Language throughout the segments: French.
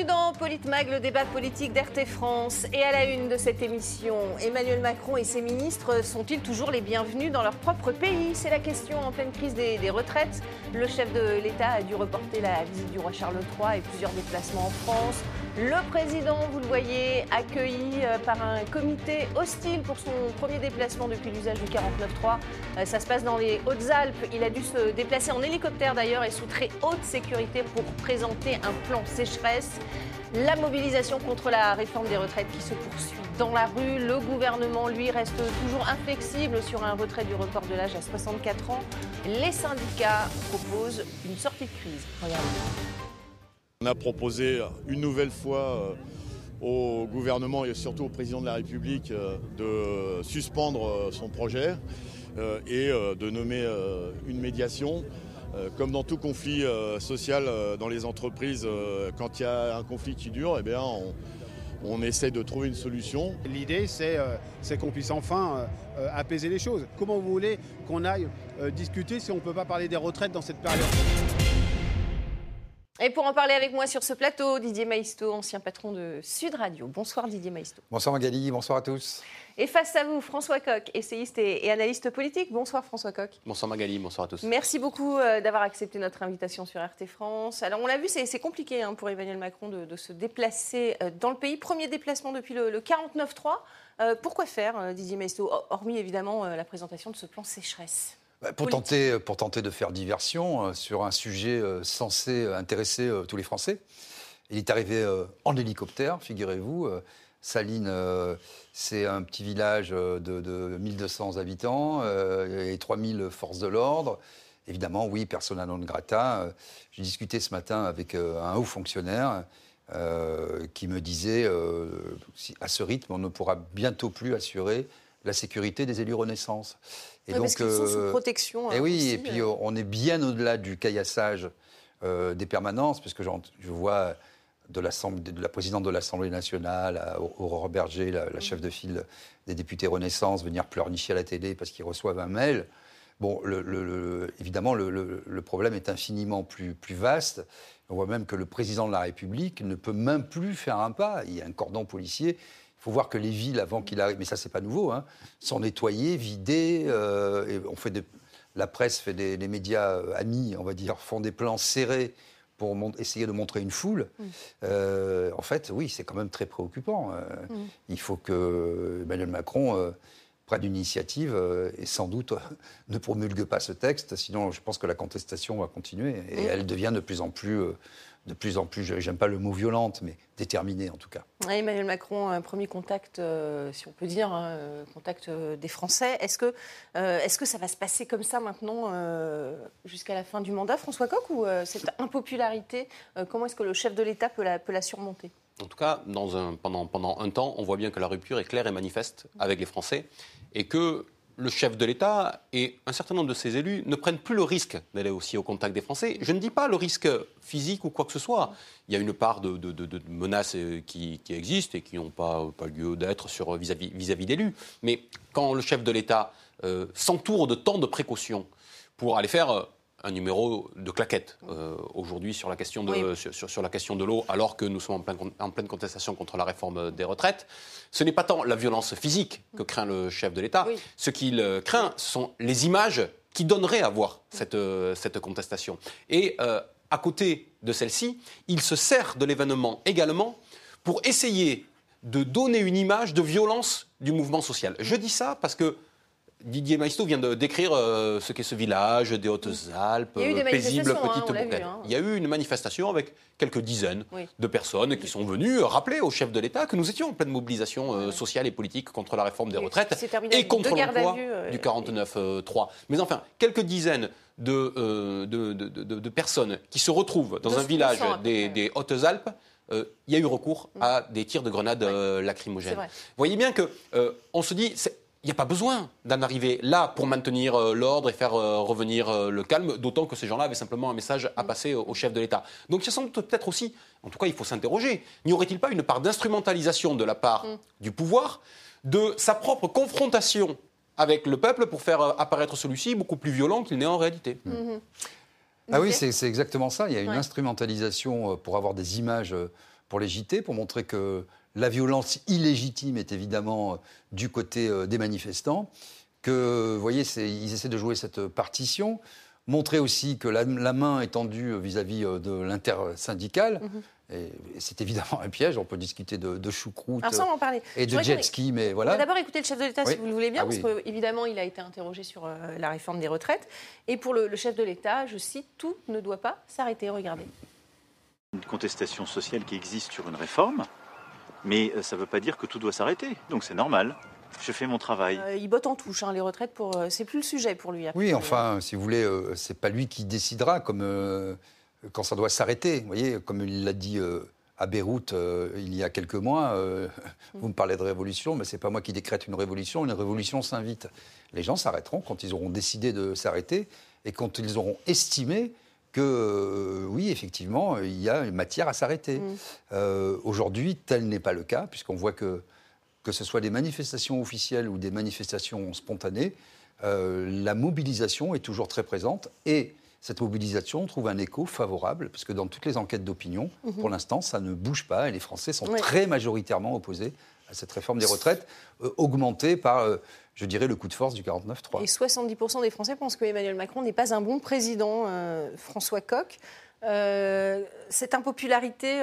Bienvenue dans Politmag, le débat politique d'RT France. Et à la une de cette émission, Emmanuel Macron et ses ministres sont-ils toujours les bienvenus dans leur propre pays? C'est la question en pleine crise des, des retraites. Le chef de l'État a dû reporter la visite du roi Charles III et plusieurs déplacements en France. Le président, vous le voyez, accueilli euh, par un comité hostile pour son premier déplacement depuis l'usage du 49.3. Euh, Ça se passe dans les Hautes-Alpes. Il a dû se déplacer en hélicoptère d'ailleurs et sous très haute sécurité pour présenter un plan sécheresse. La mobilisation contre la réforme des retraites qui se poursuit dans la rue. Le gouvernement, lui, reste toujours inflexible sur un retrait du report de l'âge à 64 ans. Les syndicats proposent une sortie de crise. Regardez. On a proposé une nouvelle fois euh, au gouvernement et surtout au président de la République euh, de suspendre euh, son projet et de nommer une médiation. Comme dans tout conflit social dans les entreprises, quand il y a un conflit qui dure, eh bien, on, essaie de trouver une solution. L'idée, c'est qu'on puisse enfin apaiser les choses. Comment vous voulez qu'on aille discuter si on ne peut pas parler des retraites dans cette période? Et pour en parler avec moi sur ce plateau, Didier Maisto, ancien patron de Sud Radio. Bonsoir Didier Maisto. Bonsoir Magali, bonsoir à tous. Et face à vous, François Coq, essayiste et, et analyste politique. Bonsoir François Coq. Bonsoir Magali, bonsoir à tous. Merci beaucoup euh, d'avoir accepté notre invitation sur RT France. Alors on l'a vu, c'est compliqué hein, pour Emmanuel Macron de, de se déplacer euh, dans le pays. Premier déplacement depuis le, le 49-3. Euh, pourquoi faire, euh, Didier Maisto, hormis évidemment euh, la présentation de ce plan sécheresse Pour Politique. tenter, pour tenter de faire diversion euh, sur un sujet euh, censé euh, intéresser euh, tous les Français. Il est arrivé euh, en hélicoptère, figurez-vous. Euh, Saline, euh, c'est un petit village euh, de, de 1200 habitants euh, et 3000 forces de l'ordre. Évidemment, oui, persona non grata. Euh, J'ai discuté ce matin avec euh, un haut fonctionnaire euh, qui me disait, euh, à ce rythme, on ne pourra bientôt plus assurer la sécurité des élus Renaissance. Et Ouais, parce qu'ils sont sous euh, protection. et hein, oui, aussi, et puis euh. euh, on est bien au-delà du caillassage des permanences, puisque je vois de, la présidente de l'Assemblée nationale, à Aurore Berger, la, la Mm. chef de file des députés Renaissance, venir pleurnicher à la télé parce qu'ils reçoivent un mail. Bon, le- le- le- évidemment, le problème est infiniment plus, plus vaste. On voit même que le président de la République ne peut même plus faire un pas. Il y a un cordon policier. Il faut voir que les villes, avant qu'il arrive, mais ça, c'est pas nouveau, hein, sont nettoyées, vidées. euh, et on fait des- la presse fait des, les médias euh, amis, on va dire, font des plans serrés pour essayer de montrer une foule. Euh, en fait, oui, c'est quand même très préoccupant. Euh, Il faut que Emmanuel Macron euh, prenne une initiative et sans doute ne promulgue pas ce texte, sinon je pense que la contestation va continuer et elle devient de plus en plus, de plus en plus, j'aime pas le mot violente, mais déterminée en tout cas. Ouais, Emmanuel Macron, un premier contact, euh, si on peut dire, hein, euh, contact euh, des Français. Est-ce que, euh, est-ce que ça va se passer comme ça maintenant euh, jusqu'à la fin du mandat, François Coq, ou euh, cette impopularité, euh, comment est-ce que le chef de l'État peut la, peut la surmonter? En tout cas, dans un- pendant, pendant un temps, on voit bien que la rupture est claire et manifeste avec les Français et que le chef de l'État et un certain nombre de ses élus ne prennent plus le risque d'aller aussi au contact des Français. Je ne dis pas le risque physique ou quoi que ce soit. Il y a une part de, menaces euh, qui, existent et qui n'ont pas, lieu d'être sur vis-à-vis d'élus. Mais quand le chef de l'État euh, s'entoure de tant de précautions pour aller faire euh, un numéro de claquette euh, aujourd'hui sur la question de Oui. sur, la question de l'eau, alors que nous sommes en, plein con- en pleine contestation contre la réforme des retraites. Ce n'est pas tant la violence physique que craint le chef de l'État. Oui. Ce qu'il euh, craint, ce sont les images qui donneraient à voir cette, euh, cette contestation. Et euh, à côté de celle-ci, il se sert de l'événement également pour essayer de donner une image de violence du mouvement social. Je dis ça parce que Didier Maisto vient de décrire euh, ce qu'est ce village des Hautes-Alpes, euh, paisible, hein, petite bourgade. hein. Il y a eu une manifestation avec quelques dizaines Oui. de personnes qui sont venues rappeler au chef de l'État que nous étions en pleine mobilisation euh, sociale et politique contre la réforme des retraites et contre l'emploi euh, du 49-3. Mais enfin, quelques dizaines de, euh, de, de- de- de personnes qui se retrouvent dans 200 un village des, Hautes-Alpes, euh, il y a eu recours à des tirs de grenades euh, lacrymogènes. Vous voyez bien que euh, on se dit, il n'y a pas besoin d'en arriver là pour maintenir euh, l'ordre et faire euh, revenir euh, le calme, d'autant que ces gens-là avaient simplement un message Mm. à passer au, au chef de l'État. Donc il y a sans doute peut-être aussi, en tout cas il faut s'interroger, n'y aurait-il pas une part d'instrumentalisation de la part Mm. du pouvoir de sa propre confrontation avec le peuple pour faire apparaître celui-ci beaucoup plus violent qu'il n'est en réalité? Ah oui, c'est c'est exactement ça. Il y a une Ouais. instrumentalisation pour avoir des images pour les JT, pour montrer que la violence illégitime est évidemment du côté des manifestants, que, vous voyez, ils essaient de jouer cette partition, montrer aussi que la, main est tendue vis-à-vis de l'intersyndicale. Mhm. Et c'est évidemment un piège. On peut discuter de, choucroute et de jet ski, mais voilà. On va d'abord écouter le chef de l'État, si vous le voulez bien, ah parce qu'évidemment, il a été interrogé sur euh, la réforme des retraites. Et pour le, chef de l'État, je cite, tout ne doit pas s'arrêter. Regardez. Une contestation sociale qui existe sur une réforme, mais euh, ça ne veut pas dire que tout doit s'arrêter. Donc c'est normal. Je fais mon travail. Euh, il botte en touche, hein, les retraites, pour, c'est plus le sujet pour lui. Oui, enfin, si vous voulez, c'est pas lui qui décidera, comme quand ça doit s'arrêter. Vous voyez, comme il l'a dit euh, à Beyrouth euh, il y a quelques mois, euh, vous me parlez de révolution, mais ce n'est pas moi qui décrète une révolution, une révolution s'invite. Les gens s'arrêteront quand ils auront décidé de s'arrêter et quand ils auront estimé que oui, effectivement, il y a une matière à s'arrêter. Mm. Aujourd'hui, tel n'est pas le cas, puisqu'on voit que, que ce soit des manifestations officielles ou des manifestations spontanées, la mobilisation est toujours très présente et cette mobilisation trouve un écho favorable, parce que dans toutes les enquêtes d'opinion, mhm. pour l'instant, ça ne bouge pas, et les Français sont très majoritairement opposés à cette réforme des retraites, euh, augmentée par, euh, je dirais, le coup de force du 49-3. Et 70% des Français pensent que Emmanuel Macron n'est pas un bon président, euh, François Coq. cette impopularité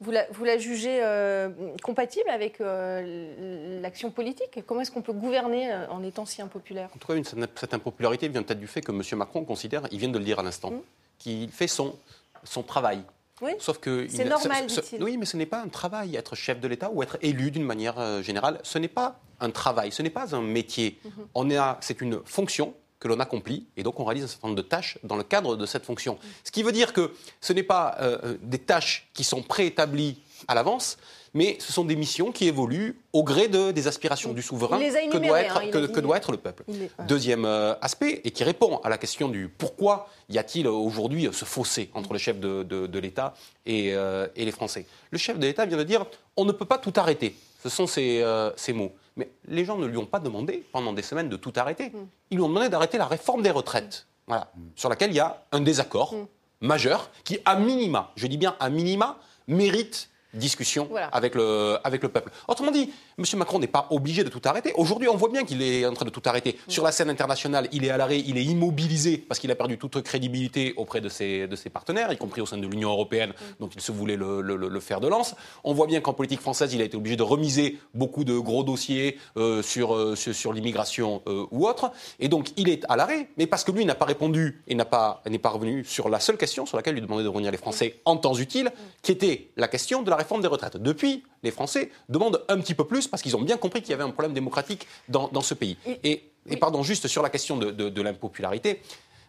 vous la, jugez euh, compatible avec euh, l'action politique? Comment est-ce qu'on peut gouverner en étant si impopulaire? En tout cas, cette impopularité vient peut-être du fait que M. Macron considère, il vient de le dire à l'instant, mmh. qu'il fait son, son travail. Oui. Sauf que c'est normal, dit-il. Oui, mais ce n'est pas un travail, être chef de l'État ou être élu d'une manière générale. Ce n'est pas un travail, ce n'est pas un métier. Mmh. On est, c'est une fonction que l'on accomplit, et donc on réalise un certain nombre de tâches dans le cadre de cette fonction. Ce qui veut dire que ce n'est pas euh, euh, des tâches qui sont préétablies à l'avance, mais ce sont des missions qui évoluent au gré de, des aspirations du souverain que, doit être, hein, que, doit être, le peuple. Deuxième euh, aspect, et qui répond à la question du pourquoi y a-t-il aujourd'hui ce fossé entre le chef de, l'État et, et, les Français. Le chef de l'État vient de dire on ne peut pas tout arrêter. Ce sont ces, ces mots. Mais les gens ne lui ont pas demandé pendant des semaines de tout arrêter. Mm. Ils lui ont demandé d'arrêter la réforme des retraites, voilà, sur laquelle il y a un désaccord mm. majeur qui, à minima, je dis bien à minima, mérite discussion avec, le, avec le peuple. Autrement dit, M. Macron n'est pas obligé de tout arrêter. Aujourd'hui, on voit bien qu'il est en train de tout arrêter. Sur la scène internationale, il est à l'arrêt, il est immobilisé parce qu'il a perdu toute crédibilité auprès de ses, de ses partenaires, y compris au sein de l'Union européenne, dont il se voulait le, le, fer de lance. On voit bien qu'en politique française, il a été obligé de remiser beaucoup de gros dossiers euh, sur, euh, sur, l'immigration euh, ou autre. Et donc, il est à l'arrêt, mais parce que lui n'a pas répondu et n'est pas, pas revenu sur la seule question sur laquelle lui demandait de revenir les Français en temps utile, qui était la question de la réforme des retraites. Depuis, les Français demandent un petit peu plus parce qu'ils ont bien compris qu'il y avait un problème démocratique dans, ce pays. Et, pardon, juste sur la question de, l'impopularité.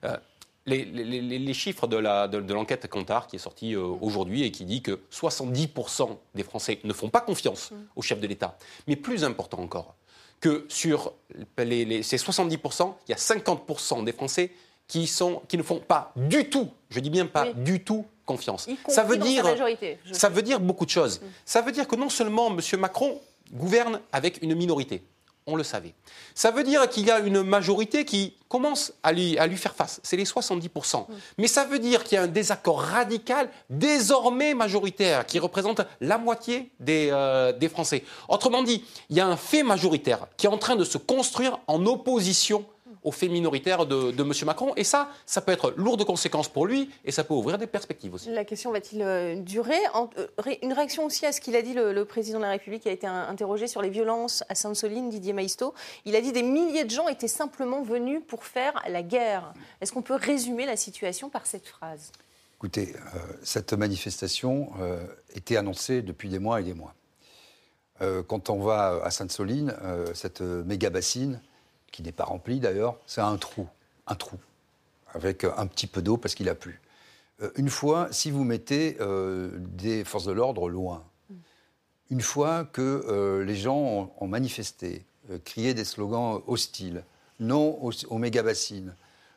Euh, les, chiffres de, l'enquête Cantar qui est sortie euh, aujourd'hui et qui dit que 70% des Français ne font pas confiance mm. au chef de l'État. Mais plus important encore, que sur ces 70%, il y a 50% des Français qui, sont, qui ne font pas du tout, je dis bien pas du tout, confiance. Ça veut, dire, ça veut dire beaucoup de choses. Mm. Ça veut dire que non seulement M. Macron gouverne avec une minorité, on le savait. Ça veut dire qu'il y a une majorité qui commence à lui, à lui faire face. C'est les 70%. Mm. Mais ça veut dire qu'il y a un désaccord radical, désormais majoritaire, qui représente la moitié des, euh, des Français. Autrement dit, il y a un fait majoritaire qui est en train de se construire en opposition au fait minoritaire de, de M. Macron. Et ça, ça peut être lourd de conséquences pour lui et ça peut ouvrir des perspectives aussi. La question va-t-il euh, durer? Euh, Une réaction aussi à ce qu'il a dit le, président de la République qui a été interrogé sur les violences à Sainte-Soline, Didier Maisto. Il a dit des milliers de gens étaient simplement venus pour faire la guerre. Est-ce qu'on peut résumer la situation par cette phrase? Écoutez, euh, cette manifestation était annoncée depuis des mois et des mois. quand on va à Sainte-Soline, cette méga bassine, qui n'est pas rempli d'ailleurs, c'est un trou, un trou, avec un petit peu d'eau parce qu'il a plu. Euh, une fois, si vous mettez euh, des forces de l'ordre loin, une fois que euh, les gens ont, manifesté, crié des slogans hostiles, non aux, méga-bassines,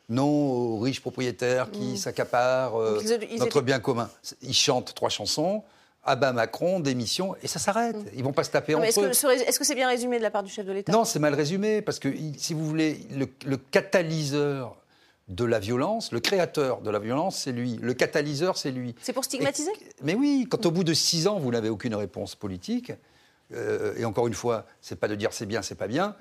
non aux riches propriétaires qui mm. s'accaparent notre bien commun. Ils chantent trois chansons, ah ben Macron, démission, et ça s'arrête. Ils Ils vont pas se taper entre eux. Est-ce que c'est bien résumé de la part du chef de l'État? Non, c'est mal résumé, parce que, si vous voulez, le, catalyseur de la violence, le créateur de la violence, c'est lui. Le catalyseur, c'est lui. C'est pour stigmatiser? Et- Mais oui, quand au bout de six ans, vous n'avez aucune réponse politique, euh, et encore une fois, c'est pas de dire c'est bien, c'est pas bien,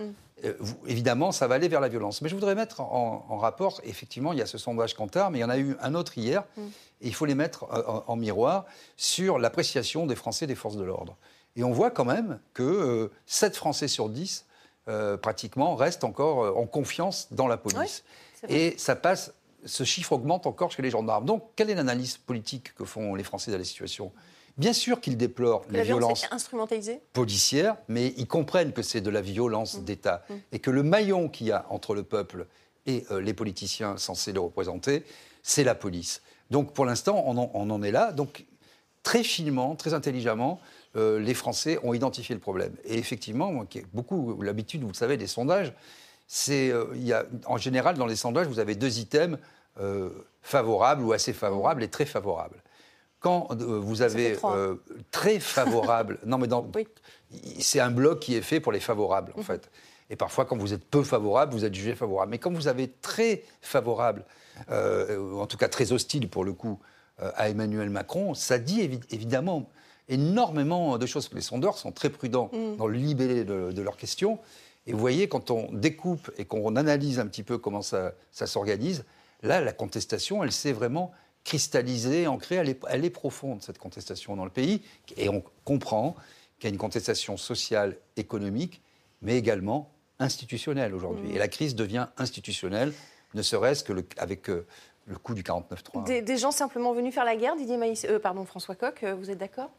euh, évidemment, ça va aller vers la violence. Mais je voudrais mettre en, en rapport, effectivement, il y a ce sondage Kantar, mais il y en a eu un autre hier, et il faut les mettre euh, en, en miroir sur l'appréciation des Français des forces de l'ordre. Et on voit quand même que euh, 7 Français sur 10, euh, pratiquement, restent encore en confiance dans la police. et ça passe, ce chiffre augmente encore chez les gendarmes. Donc, quelle est l'analyse politique que font les Français de la situation? Bien sûr qu'ils déplorent les La violences instrumentalisée? policières, mais ils comprennent que c'est de la violence Mmh. d'État et que le maillon qu'il y a entre le peuple et euh, les politiciens censés le représenter, c'est la police. Donc pour l'instant, on, en- on en est là. Donc très finement, très intelligemment, euh, les Français ont identifié le problème. Et effectivement, moi qui ai beaucoup l'habitude, vous le savez, des sondages, c'est euh, il y a en général dans les sondages, vous avez deux items favorables ou assez favorables et très favorables. Quand euh, vous avez euh, très favorable, non mais dans, Oui. c'est un bloc qui est fait pour les favorables en fait. Et parfois, quand vous êtes peu favorable, vous êtes jugé favorable. Mais quand vous avez très favorable, euh, en tout cas très hostile pour le coup, euh, à Emmanuel Macron, ça dit évi- évidemment énormément de choses. Les sondeurs sont très prudents dans le libellé de, de leurs questions. Et vous voyez, quand on découpe et qu'on analyse un petit peu comment ça, ça s'organise, là, la contestation, elle s'est vraiment cristallisée, ancrée, elle est, elle est profonde, cette contestation dans le pays. Et on comprend qu'il y a une contestation sociale, économique, mais également institutionnelle aujourd'hui. Et la crise devient institutionnelle, ne serait-ce que le- avec euh, le coup du 49-3. des, des gens simplement venus faire la guerre, Didier Maïs, euh, pardon, François Coq, euh, vous êtes d'accord?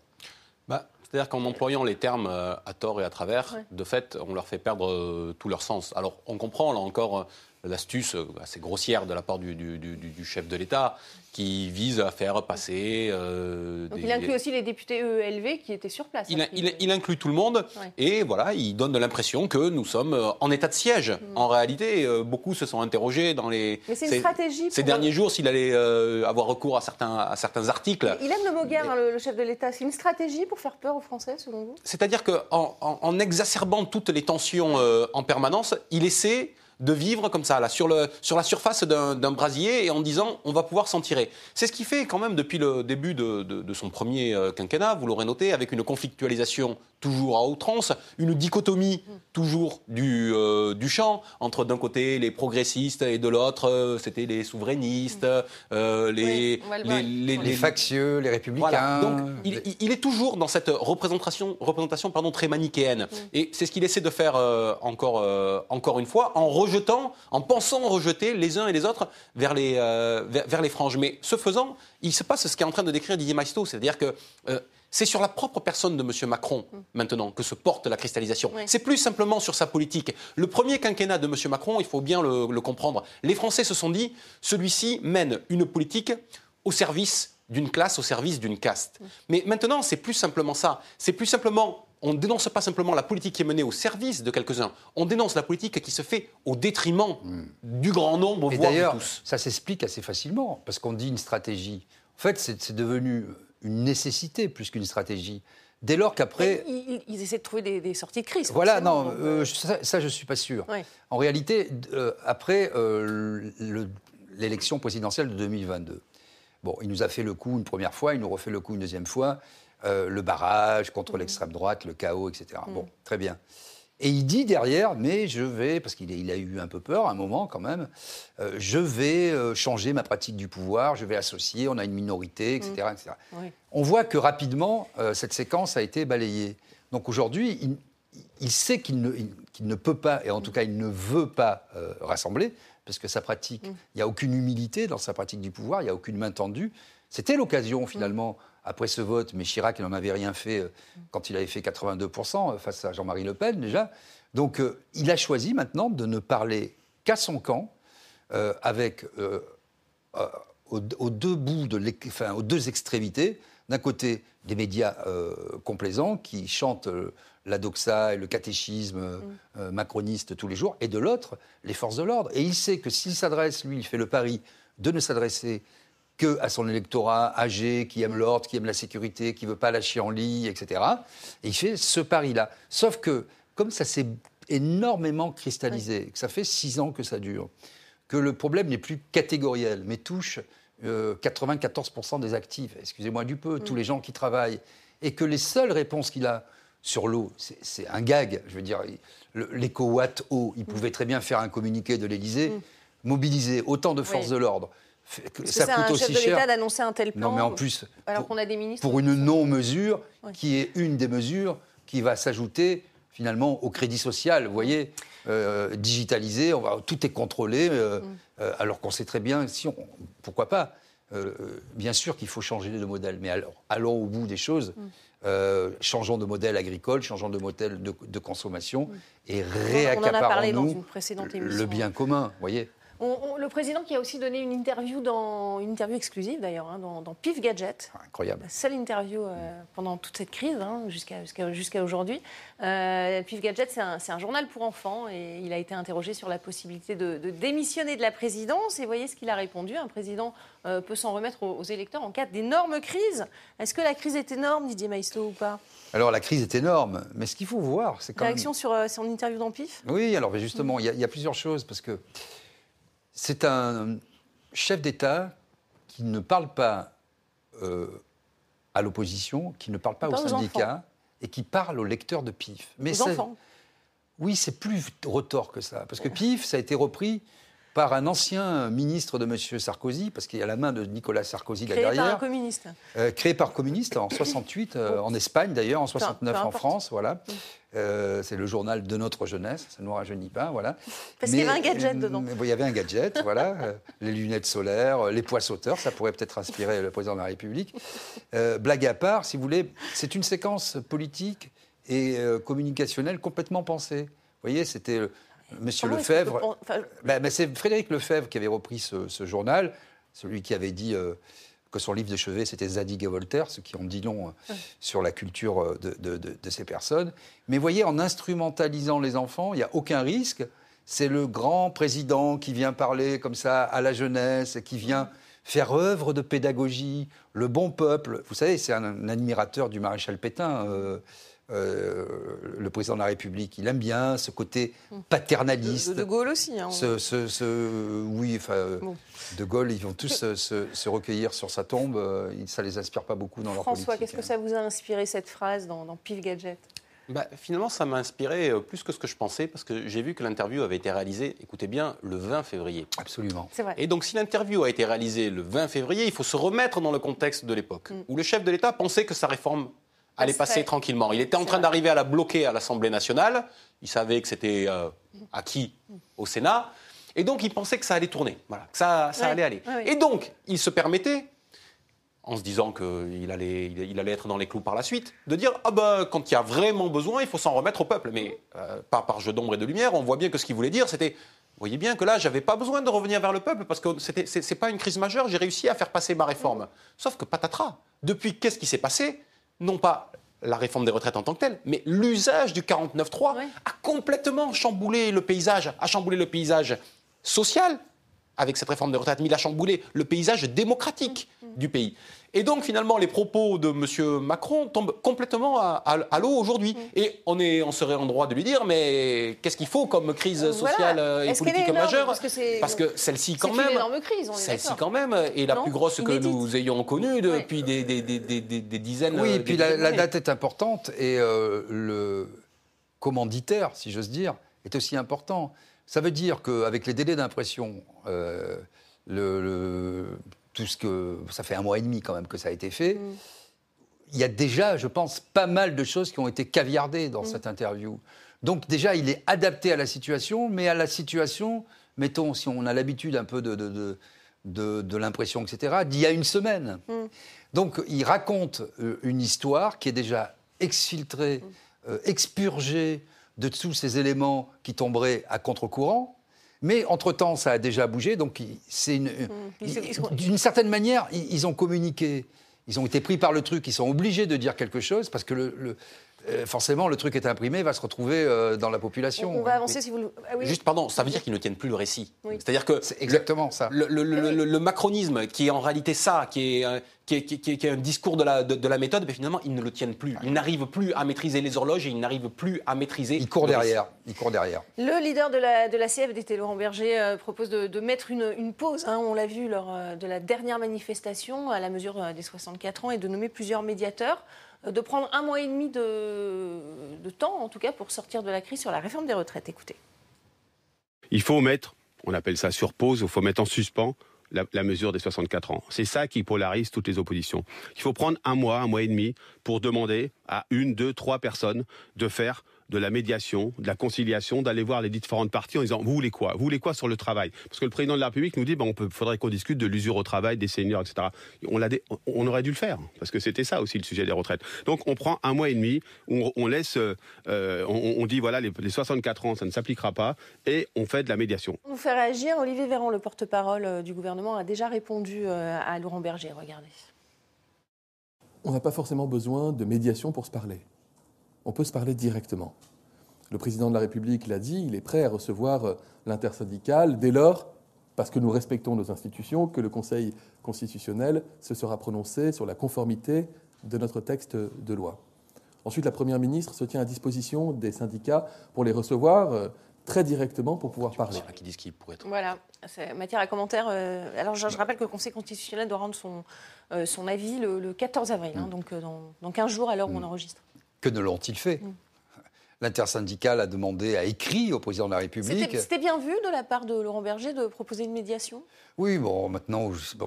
Bah, C'est-à-dire qu'en employant les termes euh, à tort et à travers, Ouais. de fait, on leur fait perdre tout leur sens. Alors, on comprend, là encore, l'astuce euh, assez grossière de la part du, du- du- du chef de l'État qui vise à faire passer. euh, Donc des- il inclut aussi les députés EELV qui étaient sur place. il, a il- priori. il inclut tout le monde Ouais. et voilà, il donne l'impression que nous sommes euh, en état de siège. En réalité, euh, beaucoup se sont interrogés dans les Mais c'est une ces- stratégie ces derniers jours s'il allait euh, avoir recours à certains, à certains articles. Il aime le mot guerre, hein, le, le chef de l'État. C'est une stratégie pour faire peur aux Français, selon vous? C'est-à-dire qu'en en, en exacerbant toutes les tensions en permanence, il essaie de vivre comme ça, là, sur, le, sur la surface d'un d'un brasier et en disant on va pouvoir s'en tirer. C'est ce qui fait quand même depuis le début de, de- de son premier euh, quinquennat, vous l'aurez noté, avec une conflictualisation toujours à outrance, une dichotomie toujours du, euh, du champ, entre d'un côté les progressistes et de l'autre euh, c'était les souverainistes, euh, les, Oui, on va le voir. les, les factieux, les républicains. voilà. Donc, il, les- est toujours dans cette représentation, représentation pardon, très manichéenne. Et c'est ce qu'il essaie de faire euh, encore, euh, encore une fois, en rejetant, en pensant rejeter les uns et les autres vers les, euh, vers, vers les franges. Mais ce faisant, il se passe ce qu'est en train de décrire Didier Maisto, c'est-à-dire que euh, c'est sur la propre personne de M. Macron, maintenant, que se porte la cristallisation. Oui. C'est plus simplement sur sa politique. Le premier quinquennat de M. Macron, il faut bien le, le comprendre, les Français se sont dit, celui-ci mène une politique au service d'une classe, au service d'une caste. Mais maintenant, c'est plus simplement ça. C'est plus simplement, on ne dénonce pas simplement la politique qui est menée au service de quelques-uns, on dénonce la politique qui se fait au détriment du grand nombre, Et voire de d'ailleurs, tous. ça s'explique assez facilement, parce qu'on dit une stratégie. En fait, c'est c'est devenu une nécessité plus qu'une stratégie. Dès lors qu'après... ils, ils- ils essaient de trouver des, des sorties de crise. Voilà, non, euh, je- ça, ça, je ne suis pas sûr. Ouais. En réalité, euh, après euh, le- l'élection présidentielle de 2022, bon, il nous a fait le coup une première fois, il nous refait le coup une deuxième fois, euh, le barrage contre l'extrême droite, le chaos, etc. Bon, très bien. Et il dit derrière, mais je vais, parce qu'il il a eu un peu peur à un moment quand même, euh, je vais euh, changer ma pratique du pouvoir, je vais associer, on a une minorité, etc. etc. Oui. On voit que rapidement, cette séquence a été balayée. Donc aujourd'hui, il, il sait qu'il ne, ne peut pas, et en tout cas il ne veut pas rassembler, parce que sa pratique, il n'y a aucune humilité dans sa pratique du pouvoir, il n'y a aucune main tendue. C'était l'occasion finalement, après ce vote, mais Chirac n'en avait rien fait euh, quand il avait fait 82% face à Jean-Marie Le Pen déjà. Donc euh, il a choisi maintenant de ne parler qu'à son camp, euh, avec euh, euh, aux, aux deux bouts, de enfin, aux deux extrémités, d'un côté des médias euh, complaisants qui chantent euh, la doxa et le catéchisme euh, euh, macroniste tous les jours, et de l'autre, les forces de l'ordre. Et il sait que s'il s'adresse, lui, il fait le pari de ne s'adresser que à son électorat âgé, qui aime l'ordre, qui aime la sécurité, qui veut pas lâcher en lit, etc. Et il fait ce pari-là. Sauf que, comme ça s'est énormément cristallisé, que ça fait six ans que ça dure, que le problème n'est plus catégoriel, mais touche euh, 94% des actifs, excusez-moi du peu, tous les gens qui travaillent, et que les seules réponses qu'il a sur l'eau, c'est- un gag. Je veux dire, l'éco-watt eau, il pouvait très bien faire un communiqué de l'Élysée, mobiliser autant de forces Oui. de l'ordre. Que Ça coûte un chef de cher. l'État d'annoncer un tel plan Non, mais en plus, alors pour- qu'on a des ministres pour une non-mesure Oui. qui est une des mesures qui va s'ajouter finalement au crédit social. Vous voyez, euh, digitalisé, on va, tout est contrôlé, euh, Mm. euh, alors qu'on sait très bien, si on, pourquoi pas Bien sûr qu'il faut changer de modèle, mais alors, allons au bout des choses. Mm. euh, changeons de modèle agricole, changeons de modèle de, de consommation et Mm. Dans réaccaparons-nous le bien commun. Vous voyez On- on- le président qui a aussi donné une interview, dans, une interview exclusive d'ailleurs, hein, dans, dans Pif Gadget. Incroyable. La seule interview euh, pendant toute cette crise, hein, jusqu'à aujourd'hui. Euh, Pif Gadget, c'est un, journal pour enfants et il a été interrogé sur la possibilité de, de démissionner de la présidence. Et voyez ce qu'il a répondu. Un président euh, peut s'en remettre aux, aux électeurs en cas d'énorme crise. Est-ce que la crise est énorme, Didier Maisto, ou pas? Alors la crise est énorme, mais ce qu'il faut voir, c'est quand même... Réaction sur euh, son interview dans Pif? Oui, alors justement, il y, a- il y a plusieurs choses, parce que c'est un chef d'État qui ne parle pas euh, à l'opposition, qui ne parle pas Il aux syndicats, et qui parle aux lecteurs de PIF. Mais aux enfants. Oui, c'est plus retors que ça, parce que PIF, ça a été repris par un ancien ministre de M. Sarkozy, parce qu'il y a la main de Nicolas Sarkozy là Créé par un communiste. euh, créé par communiste en 68, euh, en Espagne d'ailleurs, en 69 peu en. France, voilà. Euh, c'est le journal de notre jeunesse, ça ne nous rajeunit pas, voilà. Parce qu'il y avait un gadget dedans. bon, il y avait un gadget, voilà. les lunettes solaires, les poids sauteurs, ça pourrait peut-être inspirer le président de la République. Blague à part, si vous voulez, c'est une séquence politique et communicationnelle complètement pensée. Vous voyez, c'était Monsieur Comment Lefebvre. enfin, Ben, ben, c'est Frédéric Lefebvre qui avait repris ce, ce journal, celui qui avait dit euh, que son livre de chevet c'était Zadig et Voltaire, ce qui en dit long euh, sur la culture euh, de, de- de- de ces personnes. Mais voyez, en instrumentalisant les enfants, il n'y a aucun risque. C'est le grand président qui vient parler comme ça à la jeunesse, qui vient faire œuvre de pédagogie, le bon peuple. Vous savez, c'est un, un admirateur du maréchal Pétain. euh, euh, le président de la République, il aime bien ce côté paternaliste. de, de Gaulle aussi. hein. Ce, ce- ce- oui, enfin, Bon. De Gaulle, ils vont tous se, se- se recueillir sur sa tombe. euh, Ça les inspire pas beaucoup dans leur politique. François, qu'est-ce que ça vous a inspiré cette phrase dans, dans Pif Gadget? Bah, finalement, ça m'a inspiré euh, plus que ce que je pensais, parce que j'ai vu que l'interview avait été réalisée, écoutez bien, le 20 février. Absolument. C'est vrai. Et donc, si l'interview a été réalisée le 20 février, il faut se remettre dans le contexte de l'époque, où le chef de l'État pensait que sa réforme allait passer tranquillement. Il était en train d'arriver à la bloquer à l'Assemblée nationale. Il savait que c'était euh, acquis au Sénat. Et donc, il pensait que ça allait tourner, voilà, que ça, ça Ouais. allait aller. Ouais, ouais. Et donc, il se permettait, en se disant qu'il allait, il il allait être dans les clous par la suite, de dire ah ben, quand il y a vraiment besoin, il faut s'en remettre au peuple. Mais euh, pas par jeu d'ombre et de lumière, on voit bien que ce qu'il voulait dire, c'était vous voyez bien que là, j'avais pas besoin de revenir vers le peuple parce que c'est, c'est pas une crise majeure, j'ai réussi à faire passer ma réforme. Sauf que patatras, depuis qu'est-ce qui s'est passé? Non pas la réforme des retraites en tant que telle, mais l'usage du 49.3 Ouais. a complètement chamboulé le paysage, a chamboulé le paysage social avec cette réforme des retraites, mais il a chamboulé le paysage démocratique du pays. Et donc finalement, les propos de M. Macron tombent complètement à, à- à l'eau aujourd'hui. Et on, est, on serait en droit de lui dire, mais qu'est-ce qu'il faut comme crise sociale euh, et politique énorme majeure? Parce que c'est- Parce que celle-ci, quand même, une énorme crise, on est celle-ci quand même est la Non plus grosse que Inédite. nous ayons connue depuis des, des- des- des- des- des dizaines Oui, euh, et des puis la, date est importante et euh, le commanditaire, si j'ose dire, est aussi important. Ça veut dire qu'avec les délais d'impression, euh, le, le- tout ce que ça fait un mois et demi quand même que ça a été fait. Mm. Il y a déjà, je pense, pas mal de choses qui ont été caviardées dans cette interview. Donc déjà, il est adapté à la situation, mais à la situation, mettons, si on a l'habitude un peu de, de, de, de- de l'impression, etc., d'il y a une semaine. Donc il raconte euh, une histoire qui est déjà exfiltrée, euh, expurgée de tous ces éléments qui tomberaient à contre-courant. Mais entre-temps, ça a déjà bougé, donc c'est une, sont- d'une certaine manière, ils, ils ont communiqué, ils ont été pris par le truc, ils sont obligés de dire quelque chose parce que le, le- forcément, le truc est imprimé, va se retrouver euh, dans la population. On, on va avancer si vous le. Ah oui. Juste, pardon, ça veut dire qu'ils ne tiennent plus le récit. Oui. C'est-à-dire que C'est exactement ça. le, le- le- le- le macronisme, qui est en réalité ça, qui est, euh, qui est, qui est- qui est- qui est un discours de la, de, de la méthode, ben finalement, ils ne le tiennent plus. Ils n'arrivent plus à maîtriser les horloges et ils n'arrivent plus à maîtriser. Il court le récit. derrière. Il court derrière. Le leader de la, de la CFDT, Laurent Berger, euh, propose de, de mettre une, une pause, hein, on l'a vu lors euh, de la dernière manifestation à la mesure euh, des 64 ans, et de nommer plusieurs médiateurs, euh, de prendre un mois et demi de, temps, en tout cas, pour sortir de la crise sur la réforme des retraites. Écoutez. Il faut mettre, on appelle ça sur pause, il faut mettre en suspens la, la mesure des 64 ans. C'est ça qui polarise toutes les oppositions. Il faut prendre un mois, un mois et demi pour demander à une, deux, trois personnes de faire de la médiation, de la conciliation, d'aller voir les différentes parties en disant vous voulez quoi? Vous voulez quoi sur le travail? Parce que le président de la République nous dit ben, on peut, faudrait qu'on discute de l'usure au travail, des seniors, etc. On, l'a dé- on aurait dû le faire parce que c'était ça aussi le sujet des retraites. Donc on prend un mois et demi, on, on laisse, euh, on, on dit voilà les, les 64 ans ça ne s'appliquera pas et on fait de la médiation. Pour vous faire réagir, Olivier Véran, le porte-parole euh, du gouvernement, a déjà répondu euh, à Laurent Berger. Regardez. On n'a pas forcément besoin de médiation pour se parler. On peut se parler directement. Le président de la République l'a dit, il est prêt à recevoir euh, l'intersyndical dès lors, parce que nous respectons nos institutions, que le Conseil constitutionnel se sera prononcé sur la conformité de notre texte de loi. Ensuite, la Première ministre se tient à disposition des syndicats pour les recevoir euh, très directement pour pouvoir parler. Il y en a qui disent qu'il pourrait être. Voilà, c'est matière à commentaire. euh, alors, je, je rappelle que le Conseil constitutionnel doit rendre son, son avis le, le 14 avril, hein, donc euh, dans, dans 15 jours à l'heure où on enregistre. Que ne l'ont-ils fait Mm. L'intersyndicale a demandé, a écrit au président de la République. C'était bien vu de la part de Laurent Berger de proposer une médiation? Oui, bon, maintenant, pff, vous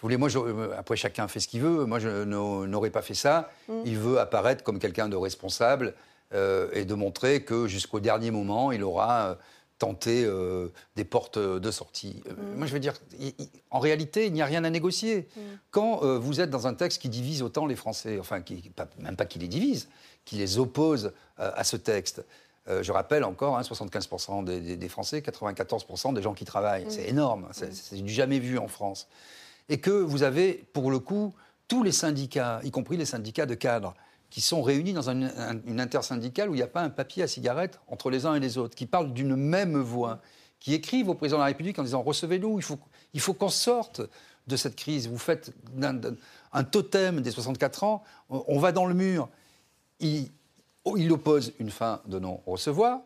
voulez, moi, je- euh, après, chacun fait ce qu'il veut. Moi, je n'au- n'aurais pas fait ça. Mm. Il veut apparaître comme quelqu'un de responsable euh, et de montrer que jusqu'au dernier moment, il aura euh, tenté euh, des portes de sortie. Euh, Mm. Moi, je veux dire, il- il- en réalité, il n'y a rien à négocier. Quand euh, vous êtes dans un texte qui divise autant les Français, enfin, qui, pas- même pas qui les divise, qui les oppose à ce texte, je rappelle encore, hein, 75% des, des- des Français, 94% des gens qui travaillent. C'est énorme, c'est c'est du jamais vu en France. Et que vous avez, pour le coup, tous les syndicats, y compris les syndicats de cadres, qui sont réunis dans un- un- une intersyndicale où il n'y a pas un papier à cigarette entre les uns et les autres, qui parlent d'une même voix, qui écrivent au président de la République en disant recevez-nous, il faut, qu'on sorte de cette crise. Vous faites un totem des 64 ans, on, va dans le mur. Oh, il oppose une fin de non-recevoir.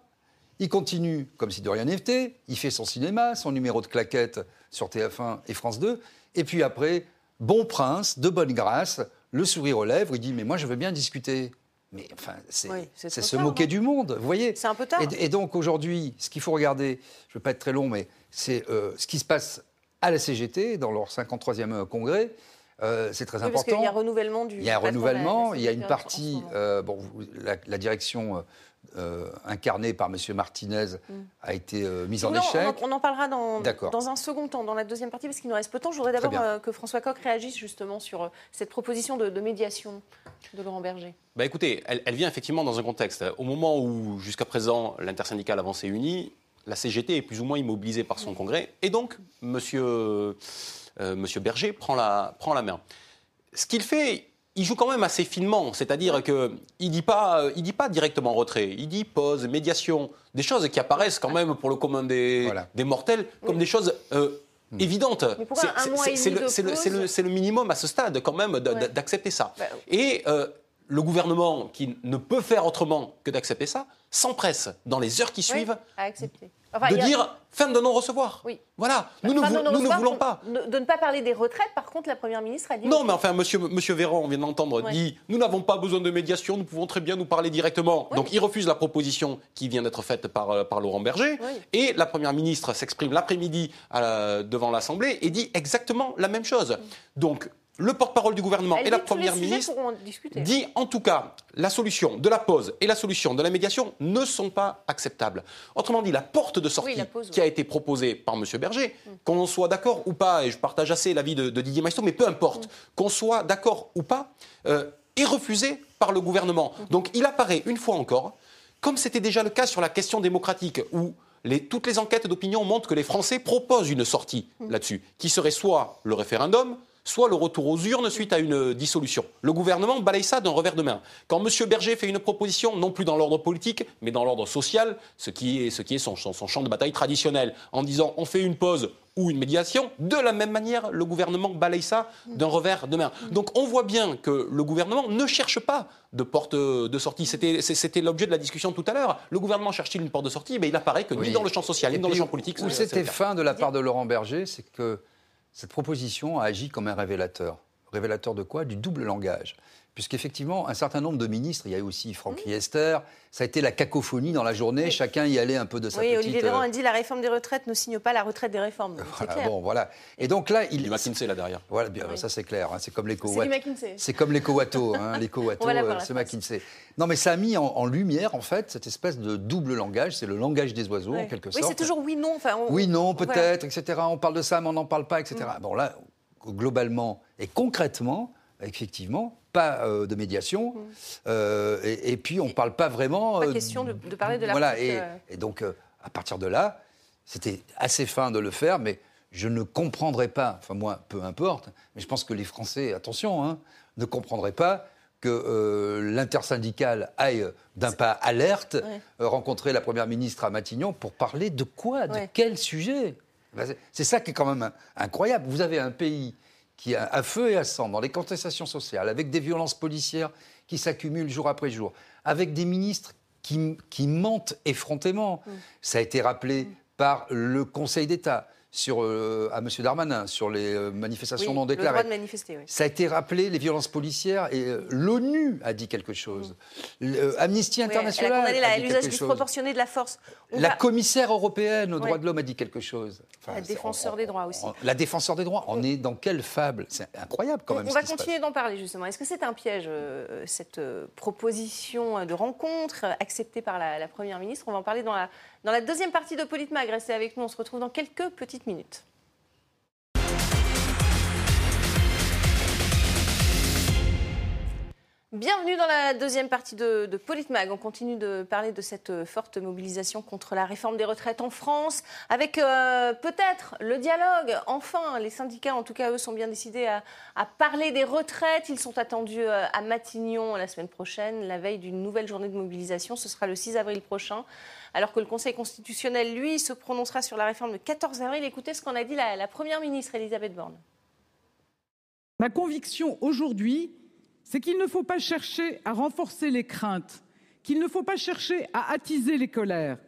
Il continue comme si de rien n'était. Il fait son cinéma, son numéro de claquette sur TF1 et France 2. Et puis après, bon prince, de bonne grâce, le sourire aux lèvres, il dit Mais moi, je veux bien discuter. Mais enfin, c'est Oui, se moquer hein. du monde, vous voyez C'est un peu tard. Et, et donc aujourd'hui, ce qu'il faut regarder, je ne veux pas être très long, mais c'est euh, ce qui se passe à la CGT, dans leur 53e congrès. Euh, c'est très Oui, parce important. qu'il y a renouvellement du. Il y a un renouvellement, il y a une partie, euh, bon, la direction euh, incarnée par M. Martinez a été euh, mise en Mm. Non, on en- échec. On, en parlera dans, un second temps, dans la deuxième partie, parce qu'il nous reste peu de temps. Je voudrais d'abord euh, que François Coq réagisse justement sur euh, cette proposition de, de médiation de Laurent Berger. Bah écoutez, elle, elle vient effectivement dans un contexte. Au moment où, jusqu'à présent, l'intersyndicale avançait unie, la CGT est plus ou moins immobilisée par son congrès, et donc Monsieur, euh, monsieur Berger prend la, prend la main. Ce qu'il fait, il joue quand même assez finement, c'est-à-dire qu'il ne dit, pas, euh, il dit pas directement retrait, il dit pause, médiation, des choses qui apparaissent quand même pour le commun des, Voilà. des mortels comme des choses euh, évidentes. Mais pourquoi C'est- le- le- minimum à ce stade quand même Ouais. d'accepter ça. Bah, Et euh, le gouvernement, qui ne peut faire autrement que d'accepter ça, s'empresse dans les heures qui Oui, suivent à accepter. Enfin, de a- dire fin de non-recevoir. Oui. Voilà, nous, ne, Enfin, vou- non, non, nous ne recevoir, voulons pas. De, ne pas parler des retraites, par contre, la Première ministre a dit. Non, mais enfin, monsieur, monsieur Véran, on vient d'entendre, Ouais. dit nous n'avons pas besoin de médiation, nous pouvons très bien nous parler directement. Oui. Donc il refuse la proposition qui vient d'être faite par, euh, par Laurent Berger. Oui. Et la première ministre s'exprime l'après-midi à- devant l'Assemblée et dit exactement la même chose. Donc le porte-parole du gouvernement Elle et la première ministre dit en tout cas la solution de la pause et la solution de la médiation ne sont pas acceptables. Autrement dit, la porte de sortie Oui, la pause, qui a été proposée par M. Berger, qu'on soit d'accord ou pas, et je partage assez l'avis de, de Didier Maistre, mais peu importe, qu'on soit d'accord ou pas, euh, est refusée par le gouvernement. Donc il apparaît une fois encore, comme c'était déjà le cas sur la question démocratique, où les- toutes les enquêtes d'opinion montrent que les Français proposent une sortie là-dessus, qui serait soit le référendum, soit le retour aux urnes suite à une dissolution. Le gouvernement balaye ça d'un revers de main. Quand M. Berger fait une proposition, non plus dans l'ordre politique, mais dans l'ordre social, ce qui est, ce qui est son, son champ de bataille traditionnel, en disant on fait une pause ou une médiation, de la même manière, le gouvernement balaye ça d'un revers de main. Donc on voit bien que le gouvernement ne cherche pas de porte de sortie. C'était l'objet de la discussion tout à l'heure. Le gouvernement cherche-t-il une porte de sortie? Mais il apparaît que ni dans le champ social, ni dans le champ politique. Où c'était fin de la part de Laurent Berger, c'est que cette proposition a agi comme un révélateur. Révélateur de quoi? Du double langage puisqu'effectivement, un certain nombre de ministres, il y a eu aussi Franck mmh. Riester, ça a été la cacophonie dans la journée, chacun y allait un peu de sa oui, petite... Oui, Olivier Véran a dit la réforme des retraites ne signe pas la retraite des réformes. Voilà, bon, voilà. Et donc là, il... Du McKinsey là derrière. Voilà, bien, ça c'est clair, hein, c'est comme les C'est C'est comme les Cowato, hein, les Cowato, euh, c'est McKinsey. Non, mais ça a mis en, lumière, en fait, cette espèce de double langage, c'est le langage des oiseaux, en quelque sorte. Oui, c'est toujours oui-non. Enfin, Oui, non, peut-être, etc. On parle de ça, mais on n'en parle pas, etc. Mm. Bon, là, globalement et concrètement, effectivement, pas euh, de médiation. Mm. Euh, et, puis, on ne parle pas vraiment. Pas euh, question de, parler de Voilà, et, et, donc, à partir de là, c'était assez fin de le faire, mais je ne comprendrais pas, enfin, moi, peu importe, mais je pense que les Français, attention, hein, ne comprendraient pas que l'intersyndicale aille d'un pas alerte rencontrer la Première ministre à Matignon pour parler de quoi? De quel sujet? Ben, C'est ça qui est quand même incroyable. Vous avez un pays qui a à feu et à sang dans les contestations sociales, avec des violences policières qui s'accumulent jour après jour, avec des ministres qui, qui mentent effrontément. Mm. Ça a été rappelé mm. par le Conseil d'État sur, euh, à M. Darmanin sur les euh, manifestations non déclarées. Le droit de manifester, oui. Ça a été rappelé, les violences policières, et euh, l'ONU a dit quelque chose. Mm. Amnesty International dit l'usage disproportionné de la force. la commissaire européenne aux droits de l'homme a dit quelque chose. la défenseur des droits aussi. la défenseur des droits, on est dans quelle fable? C'est incroyable quand même. On, va continuer d'en parler justement. Est-ce que c'est un piège, cette proposition de rencontre acceptée par la, la Première ministre? On va en parler dans la dans la deuxième partie de Politmag, restez avec nous, on se retrouve dans quelques petites minutes. Bienvenue dans la deuxième partie de, Politmag. On continue de parler de cette forte mobilisation contre la réforme des retraites en France, avec euh, peut-être le dialogue. Enfin, les syndicats, en tout cas, eux, sont bien décidés à, parler des retraites. Ils sont attendus euh, à Matignon la semaine prochaine, la veille d'une nouvelle journée de mobilisation. Ce sera le 6 avril prochain alors que le Conseil constitutionnel, lui, se prononcera sur la réforme le 14 avril. Écoutez ce qu'en a dit la, Première ministre Elisabeth Borne. Ma conviction aujourd'hui, c'est qu'il ne faut pas chercher à renforcer les craintes, qu'il ne faut pas chercher à attiser les colères.